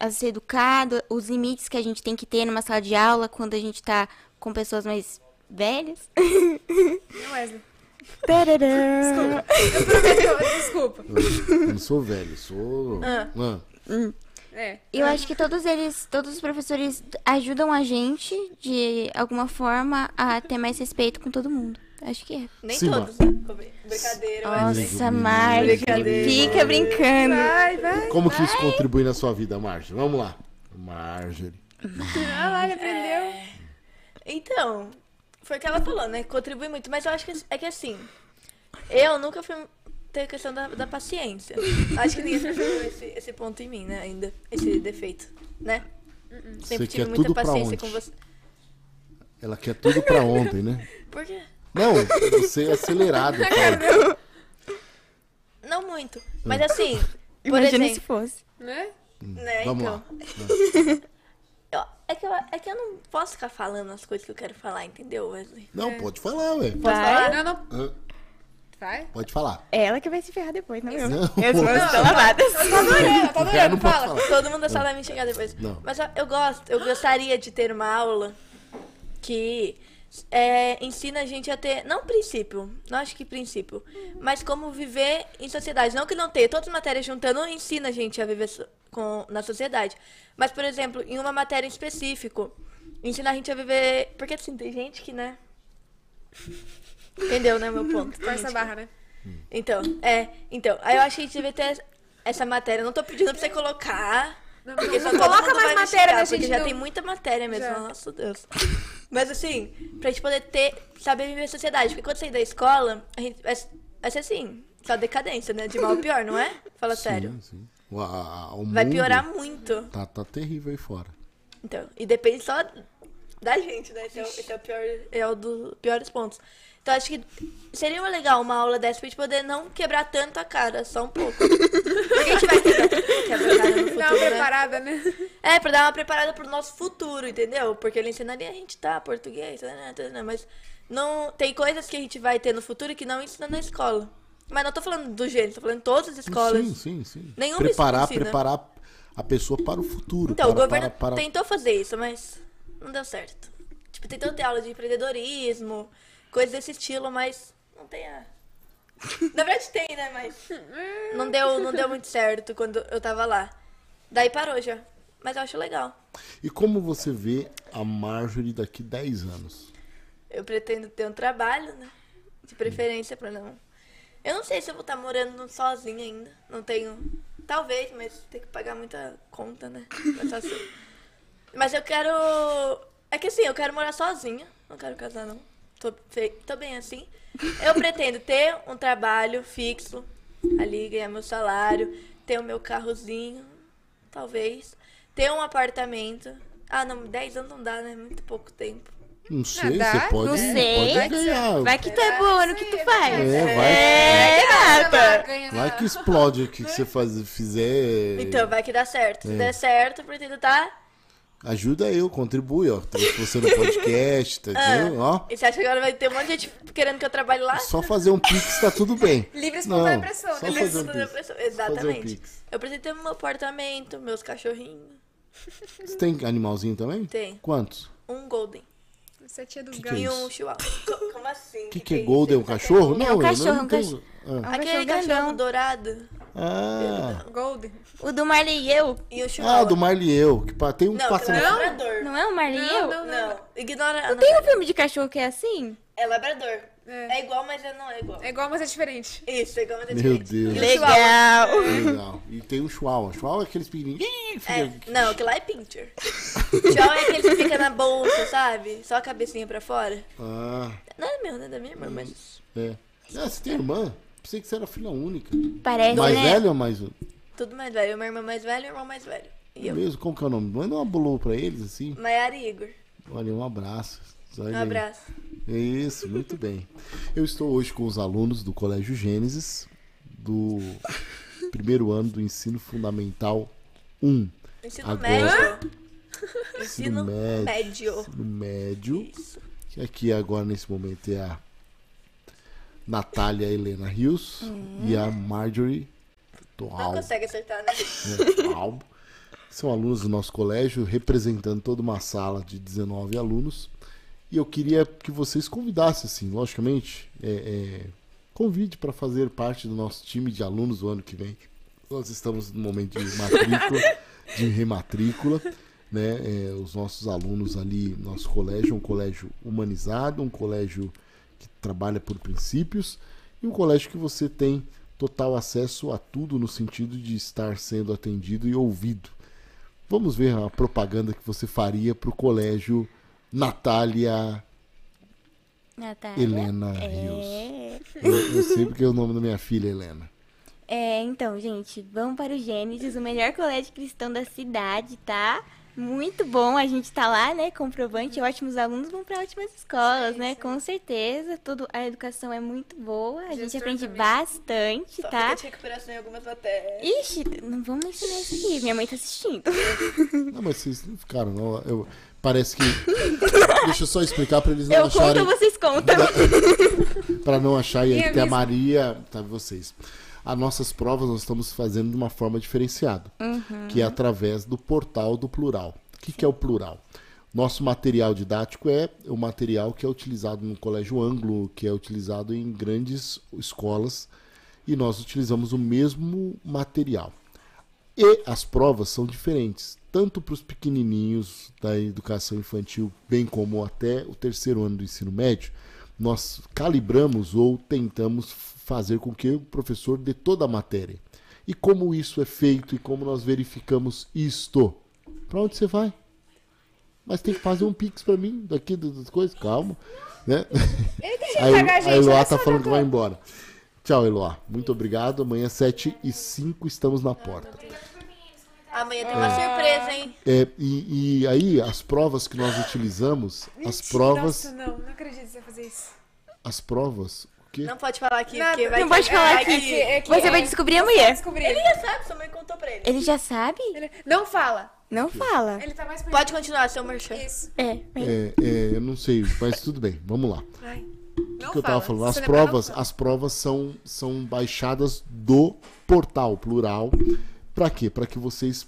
A ser educado, os limites que a gente tem que ter numa sala de aula quando a gente tá com pessoas mais velhas. Não, Wesley. Eu prometo que eu... Desculpa. Eu não sou velho, sou. Ah. É. Eu acho que todos eles, todos os professores ajudam a gente, de alguma forma, a ter mais respeito com todo mundo. Acho que é. Nem Sim, todos, né? Brincadeira. Nossa, Brincadeira. fica brincando. Vai, vai. Como que isso contribui na sua vida, Marjorie? Vamos lá. Marjorie. Ah lá, ele aprendeu. Então, foi o que ela falou, né? Contribui muito, mas eu acho que é que assim, eu nunca fui ter questão da, da paciência. Acho que ninguém percebeu esse, esse ponto em mim, né? Ainda, esse defeito, né? Sempre Você tive quer muita paciência com você. Ela quer tudo pra ontem, né? Por quê? Não, você é acelerado. cara. Não muito. Mas assim, por Imagina se exemplo, fosse. Né? né? Vamos então, lá. eu- é, que eu, é que eu não posso ficar falando as coisas que eu quero falar, entendeu, Wesley? Não, pode falar, ué. Vai. falar? Não, não. Vai. Pode falar. É ela que vai se ferrar depois, não eu. Não. As mãos estão lavadas. Tá adorando, tá pode Fala. Todo mundo sala vai me xingar depois. Não. Mas eu, eu gosto, eu gostaria de ter uma aula que é, ensina a gente a ter, não princípio, não acho que princípio, mas como viver em sociedade. Não que não tenha, todas as matérias juntando ensina a gente a viver so- com, na sociedade. Mas, por exemplo, em uma matéria em específico, ensina a gente a viver. Porque assim, tem gente que, né? Entendeu, né, meu ponto? Força a barra, né? então, é. Então, aí eu acho que a gente devia ter essa matéria. Não tô pedindo pra você colocar. Não, Porque não coloca mais matéria, xingar, né, Porque gente? já Não- tem muita matéria mesmo. Já. Nossa Deus. Mas assim, pra gente poder ter, saber viver a sociedade. Porque quando sair da escola, a gente vai, vai ser assim, só decadência, né? De mal a pior, não é? Fala sério. Sim, sim. O, a- o Vai mundo piorar muito. Tá, tá terrível aí fora. Então, e depende só da gente, né? Esse é, o- esse é o pior, é o dos piores pontos. Então, acho que seria legal uma aula dessa pra gente poder não quebrar tanto a cara, só um pouco. Porque a gente vai quebrar quebra a cara no futuro, uma né? preparada, né? É, pra dar uma preparada pro nosso futuro, entendeu? Porque ele ensinaria a gente tá português, né, né, né, mas não tem coisas que a gente vai ter no futuro que não ensina na escola. Mas não tô falando do gênero, tô falando de todas as escolas. Sim, sim, sim. Nenhuma preparar, preparar a pessoa para o futuro. Então, o para, governo para, para... tentou fazer isso, mas não deu certo. Tipo, tentou ter aula de empreendedorismo, coisas desse estilo, mas não tem a. Na verdade tem, né? Mas não deu, não deu muito certo quando eu tava lá. Daí parou já. mas eu acho legal. E como você vê a Marjorie daqui 10 anos? Eu pretendo ter um trabalho, né? De preferência pra não. Eu não sei se eu vou estar morando sozinha ainda. Não tenho. Talvez, mas tem que pagar muita conta, né? Mas, assim. mas eu quero. É que assim, eu quero morar sozinha. Não quero casar, não. Tô. Tô bem assim. Eu pretendo ter um trabalho fixo ali, ganhar meu salário, ter o meu carrozinho, talvez. Ter um apartamento. Ah, não, 10 anos não dá, né? Muito pouco tempo. Não sei, dá? você pode, Não sei. pode ganhar. Vai que tu é boa no que tu faz. É, vai, É, gata. Vai na- que explode aqui que você faz, fizer. Então, vai que dá certo. É. Se der certo, pretendo tá. Ajuda eu, contribui, ó. Trouxe você no podcast, tá Ah. entendeu? Ó. E você acha que agora vai ter um monte de gente querendo que eu trabalhe lá? Só fazer um pix tá tudo bem. Livre espontânea Não, pressão, só né? um pessoa- Fazer um Exatamente. pix. Eu preciso ter meu apartamento, meus cachorrinhos. Você tem animalzinho também? Tem. Quantos? Um golden. Você é tia dos Que gatos. E um chihuahua. Co- Como assim? O que, Que que é? Golden? Um cachorro? Não, É um eu cachorro, não um tenho- Ah. Um Aquele cachorro cachorro dourado Ah. Golden. O do Marley e eu. e o chihuahua. Ah, do Marley e eu. Que pa- tem um Não, aquele é labrador. Não é o Marley e Não, eu? não, não. Não, ignora. Não tem um filme de cachorro que é assim? É labrador. É. É. igual, mas é- não é igual. É igual, mas é diferente. Isso, é igual, mas é Meu diferente. Deus. E o Legal. Legal. E tem um chihuahua. Chihuahua é aqueles pequenininhos. É, não, aquele lá é pincher. Chihuahua é aquele que fica na bolsa, sabe? Só a cabecinha pra fora. Ah, Não é meu, né? Da minha irmã, mas é. Ah, você tem irmã? Pensei que você era filha única. Parece, mais né? velho ou mais. tudo mais velho. Minha irmã mais velha e o irmão mais velho. E eu. Mesmo? Como que é o nome? Manda uma bolô pra eles, assim. Maiara e Igor. Olha, um abraço. Olha Um aí. abraço. Isso, muito bem. Eu estou hoje com os alunos do Colégio Gênesis, do primeiro ano do ensino fundamental 1. Ensino Agora- médio. Ensino Ensino médio. médio. Ensino médio. Isso. Que aqui agora nesse momento é a Natália Helena Rios e a Marjorie Não Toal. consegue acertar, né? Albo. São alunos do nosso colégio, representando toda uma sala de 19 alunos. E eu queria que vocês convidassem, assim, logicamente, é, é, convide para fazer parte do nosso time de alunos do ano que vem. Nós estamos no momento de matrícula, de rematrícula. Né? É, os nossos alunos ali, nosso colégio é um colégio humanizado, um colégio que trabalha por princípios e um colégio que você tem total acesso a tudo no sentido de estar sendo atendido e ouvido. Vamos ver a propaganda que você faria para o colégio Natália Natália. Helena Rios. É. Eu, eu sei porque é o nome da minha filha, Helena. É, então, gente, vamos para o Gênesis, o melhor colégio cristão da cidade, tá? Muito bom, a gente tá lá, né? Comprovante, ótimos alunos vão para ótimas escolas, né? Com certeza, tudo, a educação é muito boa, a gente Gestor aprende também. bastante, Só tá? fica de recuperação em algumas matérias. Ixi, não vamos ensinar isso aqui, minha mãe tá assistindo. Não, mas vocês não ficaram, não. Eu, parece que. Deixa eu só explicar para eles não Eu conto acharem. ou vocês contam? Para não achar e aí tem a? Maria, tá vocês. As nossas provas nós estamos fazendo de uma forma diferenciada, que é através do portal do plural. O que, que é o plural? Nosso material didático é o material que é utilizado no colégio ângulo, que é utilizado em grandes escolas, e nós utilizamos o mesmo material. E as provas são diferentes, tanto para os pequenininhos da educação infantil, bem como até o terceiro ano do ensino médio, nós calibramos ou tentamos fazer com que o professor dê toda a matéria. E como isso é feito e como nós verificamos isto? Para onde você vai? Mas tem que fazer um pix para mim daqui das coisas, calma, né? Aí, pagar a a gente, Eloá olha tá falando que vai embora. Tchau, Eloá. Muito obrigado. Amanhã, 7 e 5 estamos na porta. Amanhã tem uma surpresa, hein? É, e, e aí, as provas que nós utilizamos, as provas. Nossa, não, não acredito que você vai fazer isso. As provas. Não pode falar aqui, Nada. porque vai Não que- pode falar vai aqui. que- É que- Você vai é- descobrir amanhã. Descobri. Ele já sabe, sua mãe contou pra ele. Ele já sabe? Ele- Não fala. Não fala. Ele tá mais Pode continuar, seu merchan. Isso. É, É, é, eu não sei, mas tudo bem, vamos lá. Vai. O Não que eu tava fala. falando? Se As provas, as provas são, são baixadas do portal plural. Para quê? Para que vocês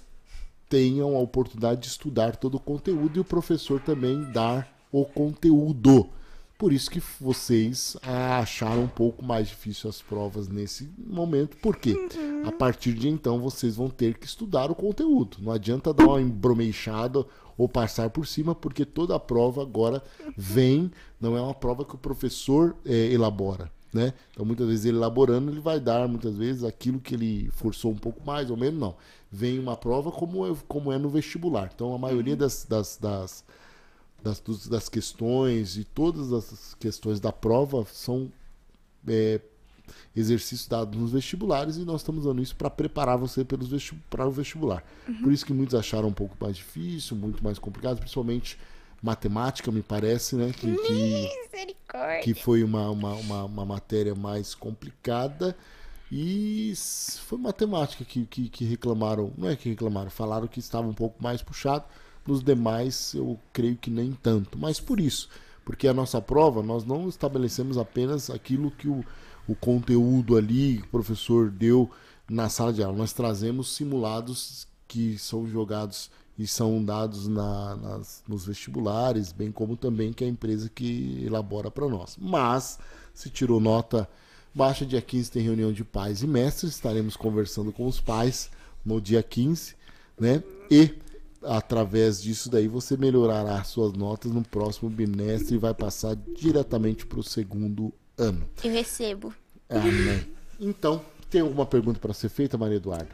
tenham a oportunidade de estudar todo o conteúdo e o professor também dar o conteúdo. Por isso que vocês acharam um pouco mais difícil as provas nesse momento. Por quê? A partir de então vocês vão ter que estudar o conteúdo. Não adianta dar uma embromeixada ou passar por cima, porque toda a prova agora vem, não é uma prova que o professor eh, elabora. Né? Então, muitas vezes ele elaborando, ele vai dar muitas vezes aquilo que ele forçou um pouco mais ou menos, não. Vem uma prova como é, como é no vestibular. Então, a maioria das, das, das, das, das questões e todas as questões da prova são é, exercícios dados nos vestibulares e nós estamos dando isso para preparar você pelos para o vestibular. Por isso que muitos acharam um pouco mais difícil, muito mais complicado, principalmente matemática, me parece, né? Que, que, que foi uma, uma, uma, uma matéria mais complicada. E foi matemática que, que, que reclamaram, não é que reclamaram, falaram que estava um pouco mais puxado. Nos demais, eu creio que nem tanto. Mas por isso, porque a nossa prova, nós não estabelecemos apenas aquilo que o, o conteúdo ali, que o professor deu na sala de aula. Nós trazemos simulados que são jogados e são dados na- nas- nos vestibulares, bem como também que a empresa que elabora para nós. Mas, se tirou nota baixa, dia 15 tem reunião de pais e mestres, estaremos conversando com os pais no dia 15, né? E através disso daí você melhorará suas notas no próximo bimestre e vai passar diretamente para o segundo ano. Eu recebo. Amém. Então, tem alguma pergunta para ser feita, Maria Eduarda?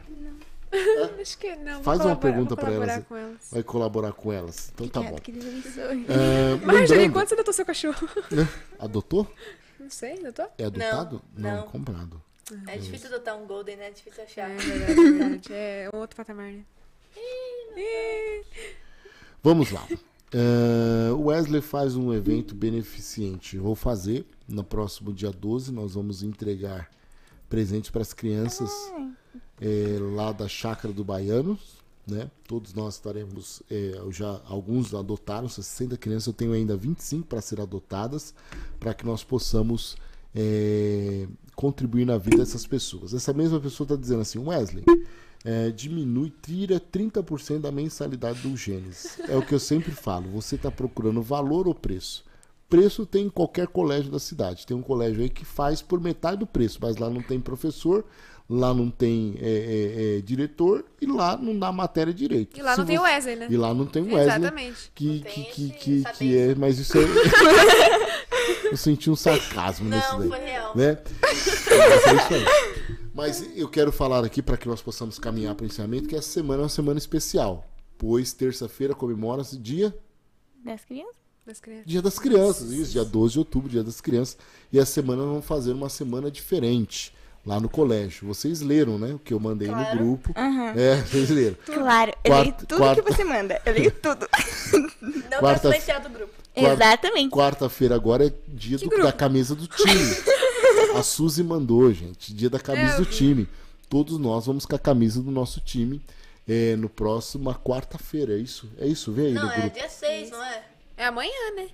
Acho que não. Faz uma pergunta colaborar elas. com elas. Vai colaborar com elas. Então tá bom. Que Deus abençoe. Ah, Marjorie, lembrando, você adotou seu cachorro? adotou? Não sei, adotou? É adotado? Não, não. comprado. É difícil adotar um Golden, né? É difícil achar. É verdade, é verdade. É outro patamar, né? Vamos lá. O Wesley faz um evento beneficente. Vou fazer no próximo dia 12. Nós vamos entregar presentes para as crianças eh, lá da Chácara do Baiano. Né? Todos nós estaremos. eu já Alguns adotaram 60 crianças. Eu tenho ainda 25 para ser adotadas. Para que nós possamos eh, contribuir na vida dessas pessoas. Essa mesma pessoa está dizendo assim: Wesley. É, diminui, tira 30% da mensalidade do Gênesis. É o que eu sempre falo. Você está procurando valor ou preço? Preço tem em qualquer colégio da cidade. Tem um colégio aí que faz por metade do preço, mas lá não tem professor, lá não tem é, é, é, diretor e lá não dá matéria direito. E lá não Se tem o você- Wesley, né? E lá não tem o Wesley. Exatamente. Que, Não que, que, que, que é, mas isso é. eu senti um sarcasmo nesse Não, daí foi real. né? Mas é isso aí. Mas eu quero falar aqui para que nós possamos caminhar para o encerramento que essa semana é uma semana especial, pois terça-feira comemora-se dia Das crianças? Das crianças. Dia das Crianças, isso, dia 12 de outubro, dia das crianças. E essa semana nós vamos fazer uma semana diferente lá no colégio. Vocês leram, né? O que eu mandei no Claro. grupo. É, vocês leram. Claro, eu leio Quarta- tudo quarta- que você manda. Eu leio tudo. Não Quarta- tá silenciado o grupo. Quarta- Exatamente. Quarta-feira agora é dia do- da camisa do time. A Suzy mandou, gente. Dia da camisa É, do time. Todos nós vamos com a camisa do nosso time é, no próximo quarta-feira. É isso? É isso? Vem aí Não, no é grupo. dia 6, não é? É amanhã, né?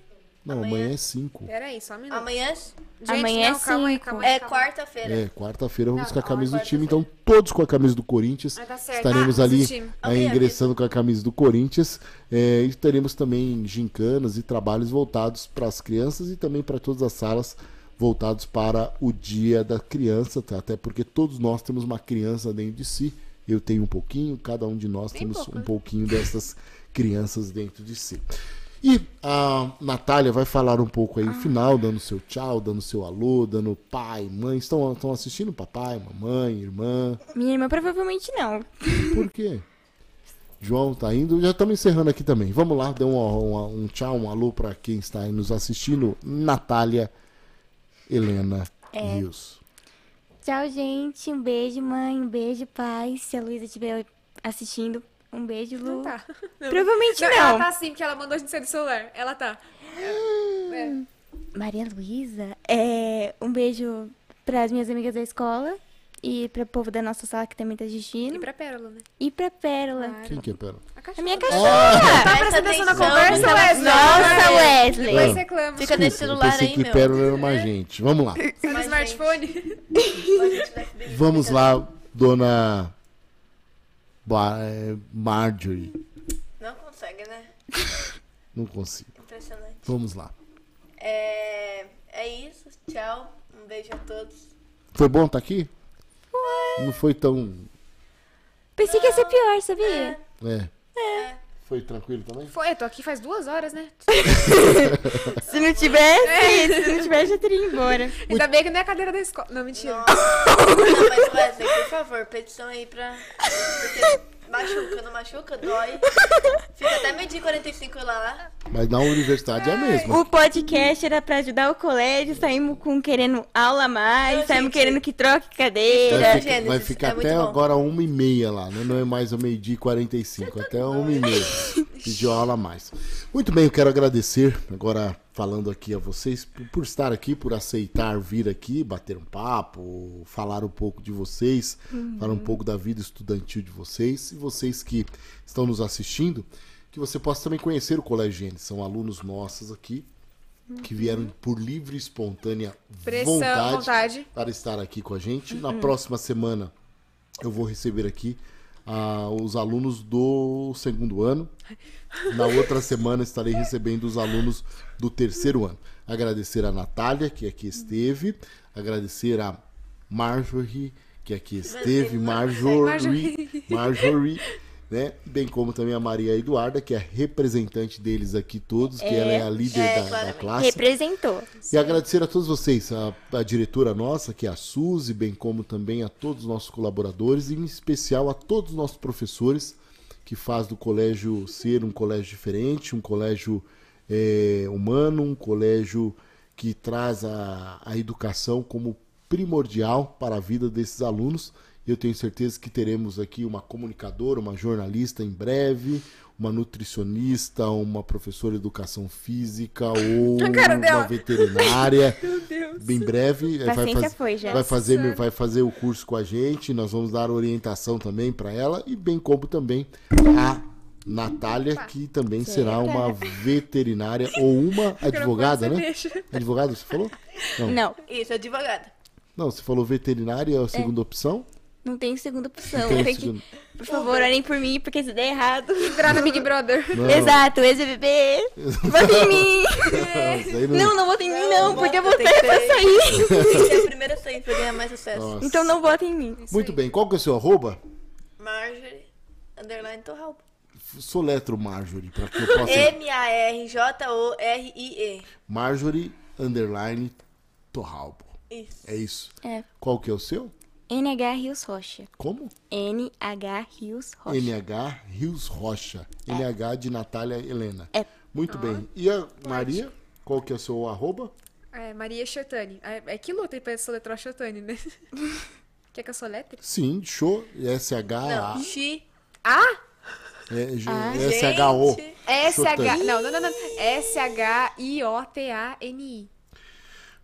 Não, amanhã. amanhã é 5. Peraí, só um minuto. Amanhã Gente, Amanhã não, é calma aí, cinco. calma aí. é calma aí. quarta-feira. É, quarta-feira vamos Não, com a camisa do time. Então, todos com a camisa do Corinthians. Ah, tá certo. Estaremos Ah, ali time. aí, Amanhã ingressando com a camisa do Corinthians. É, e teremos também gincanas e trabalhos voltados para as crianças e também para todas as salas voltados para o dia da criança, tá? até porque todos nós temos uma criança dentro de si. Eu tenho um pouquinho, cada um de nós Bem temos pouco, um né? pouquinho dessas crianças dentro de si. E a Natália vai falar um pouco aí no final, dando seu tchau, dando seu alô, dando pai, mãe. Estão, estão assistindo papai, mamãe, irmã? Minha irmã provavelmente não. Por quê? João tá indo, já estamos encerrando aqui também. Vamos lá, dê um, um, um tchau, um alô para quem está aí nos assistindo. Natália Helena É. Rios. Tchau, gente. Um beijo, mãe. Um beijo, pai. Se a Luísa estiver assistindo, um beijo, Lu. Não tá. Provavelmente Não, não. ela tá sim, porque ela mandou a gente sair do celular. Ela tá. É. Maria Luísa, é, um beijo para as minhas amigas da escola e para o povo da nossa sala que também tá E assistindo. pra Pérola, né? E para Pérola. Claro. Quem que é, pera? A A cachorra. minha Tá cachorra. Presta prestando atenção na conversa, Wesley? Nossa, É. Wesley. Depois reclama. Fica nesse celular aí, que meu. Pérola era uma gente. Vamos lá. Tá no Mas, smartphone. Vamos lá, dona eh, Marjorie. Não consegue, né? Não consigo. Impressionante. Vamos lá. É, é isso. Tchau. Um beijo a todos. Foi bom estar aqui? Não foi tão. Pensei que ia ser pior, sabia? É. Foi tranquilo também? Foi, eu tô aqui faz duas horas, né? Se não tivesse, se não tivesse, já teria ido embora. Ainda bem que não é a cadeira da escola. Não, mentira. Não, mas Wesley, por favor, petição aí pra. Porque machuca, não machuca, dói. Fica até meio-dia e 45 lá. Mas na universidade é a mesma. O podcast era pra ajudar o colégio, saímos com querendo aula a mais, Ô, saímos gente. querendo que troque cadeira. Vai, ficar- vai ficar é até bom. agora uma e meia lá, né? Não é mais o meio-dia e 45, até uma e meia. Pediu aula a mais. Muito bem, eu quero agradecer, agora falando aqui a vocês, por, estar aqui, por aceitar vir aqui, bater um papo, falar um pouco de vocês, falar um pouco da vida estudantil de vocês. E vocês que estão nos assistindo, que você possa também conhecer o Colégio Gênesis. São alunos nossos aqui, que vieram por livre e espontânea Pressão, vontade vontade. para estar aqui com a gente. Na próxima semana eu vou receber aqui ah, os alunos do segundo ano. Na outra semana estarei recebendo os alunos do terceiro ano. Agradecer a Natália, que aqui esteve. Agradecer a Marjorie, que aqui esteve. Marjorie. Marjorie. Né? Bem como também a Maria Eduarda, que é a representante deles aqui todos, que ela é a líder É, da- da, claramente. classe. Representou. E agradecer a todos vocês, a, a diretora nossa, que é a Suzy, bem como também a todos os nossos colaboradores, e em especial a todos os nossos professores, que faz do colégio ser um colégio diferente, um colégio eh, humano, um colégio que traz a, a educação como primordial para a vida desses alunos. Eu tenho certeza que teremos aqui uma comunicadora, uma jornalista em breve, uma nutricionista, uma professora de educação física ou uma veterinária. Bem breve. eh, Paciência faz- foi já. vai fazer, vai fazer o curso com a gente. Nós vamos dar orientação também para ela e bem como também a Natália, que também será uma veterinária ou uma advogada, né? Advogada, você falou? Não. Não, Isso, advogada. Não, você falou veterinária é a segunda opção? não tem segunda opção. Tem Tem que, segunda- por favor, olhem por mim, porque se der errado. Entrar no Big Brother. Não. Exato, ex-BBB. Vota em mim. Não, não- Não, não votem em mim, não, Não, porque eu vota, que pra sair. Tem que ser a primeira a sair pra ganhar mais sucesso. Nossa. Então não votem em mim. Muito bem, qual que é o seu arroba? Marjorie, underline Torralbo. Soletro Marjorie, para que eu possa. M-A-R-J-O-R-I-E. Marjorie underline Torralbo. Isso. É isso. É. Qual que é o seu? NH Rios Rocha. Como? NH Rios Rocha. NH Rios Rocha. NH de Natália Helena. É. Muito bem. E a Maria? Qual que é o seu arroba? É, Maria Shotani. É, é que luta aí pra soletrar Shotani, né? Quer que eu soletre? Sim, show. S-H-A. Não, Xi. Ah! É, Ah, S-H-O. gente. Shotani. S-H... Não, não, não, não. S-H-I-O-T-A-N-I.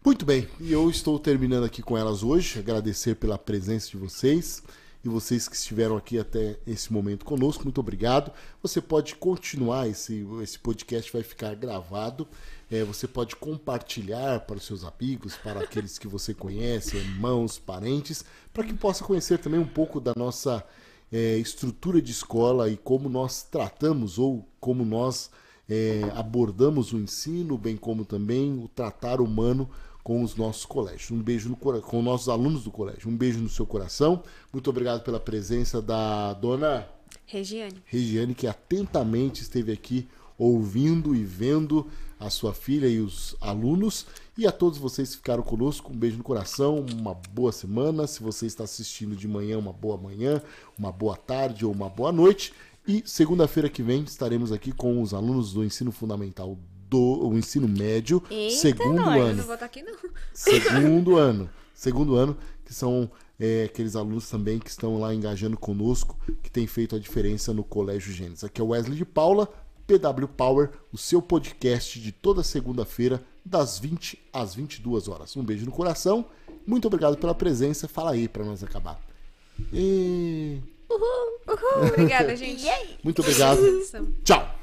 Muito bem, e eu estou terminando aqui com elas hoje. Agradecer pela presença de vocês e vocês que estiveram aqui até esse momento conosco. Muito obrigado. Você pode continuar, esse, esse podcast vai ficar gravado. É, você pode compartilhar para os seus amigos, para aqueles que você conhece, irmãos, parentes, para que possa conhecer também um pouco da nossa é, estrutura de escola e como nós tratamos ou como nós é, abordamos o ensino, bem como também o tratar humano com os nossos colégios. Um beijo no com os nossos alunos do colégio. Um beijo no seu coração. Muito obrigado pela presença da dona Regiane. Regiane, que atentamente esteve aqui ouvindo e vendo a sua filha e os alunos. E a todos vocês que ficaram conosco, um beijo no coração, uma boa semana. Se você está assistindo de manhã, uma boa manhã, uma boa tarde ou uma boa noite. E segunda-feira que vem estaremos aqui com os alunos do ensino fundamental do o ensino médio, Eita, segundo nós. Ano não vou estar aqui, não. segundo ano. Segundo ano, que são é, aqueles alunos também que estão lá engajando conosco, que tem feito a diferença no Colégio Gênesis. Aqui é o Wesley de Paula, PW Power, o seu podcast de toda segunda-feira, das 20 às 22 horas. Um beijo no coração, muito obrigado pela presença. Fala aí para nós acabar. E... Obrigada, gente. Muito obrigado. Tchau.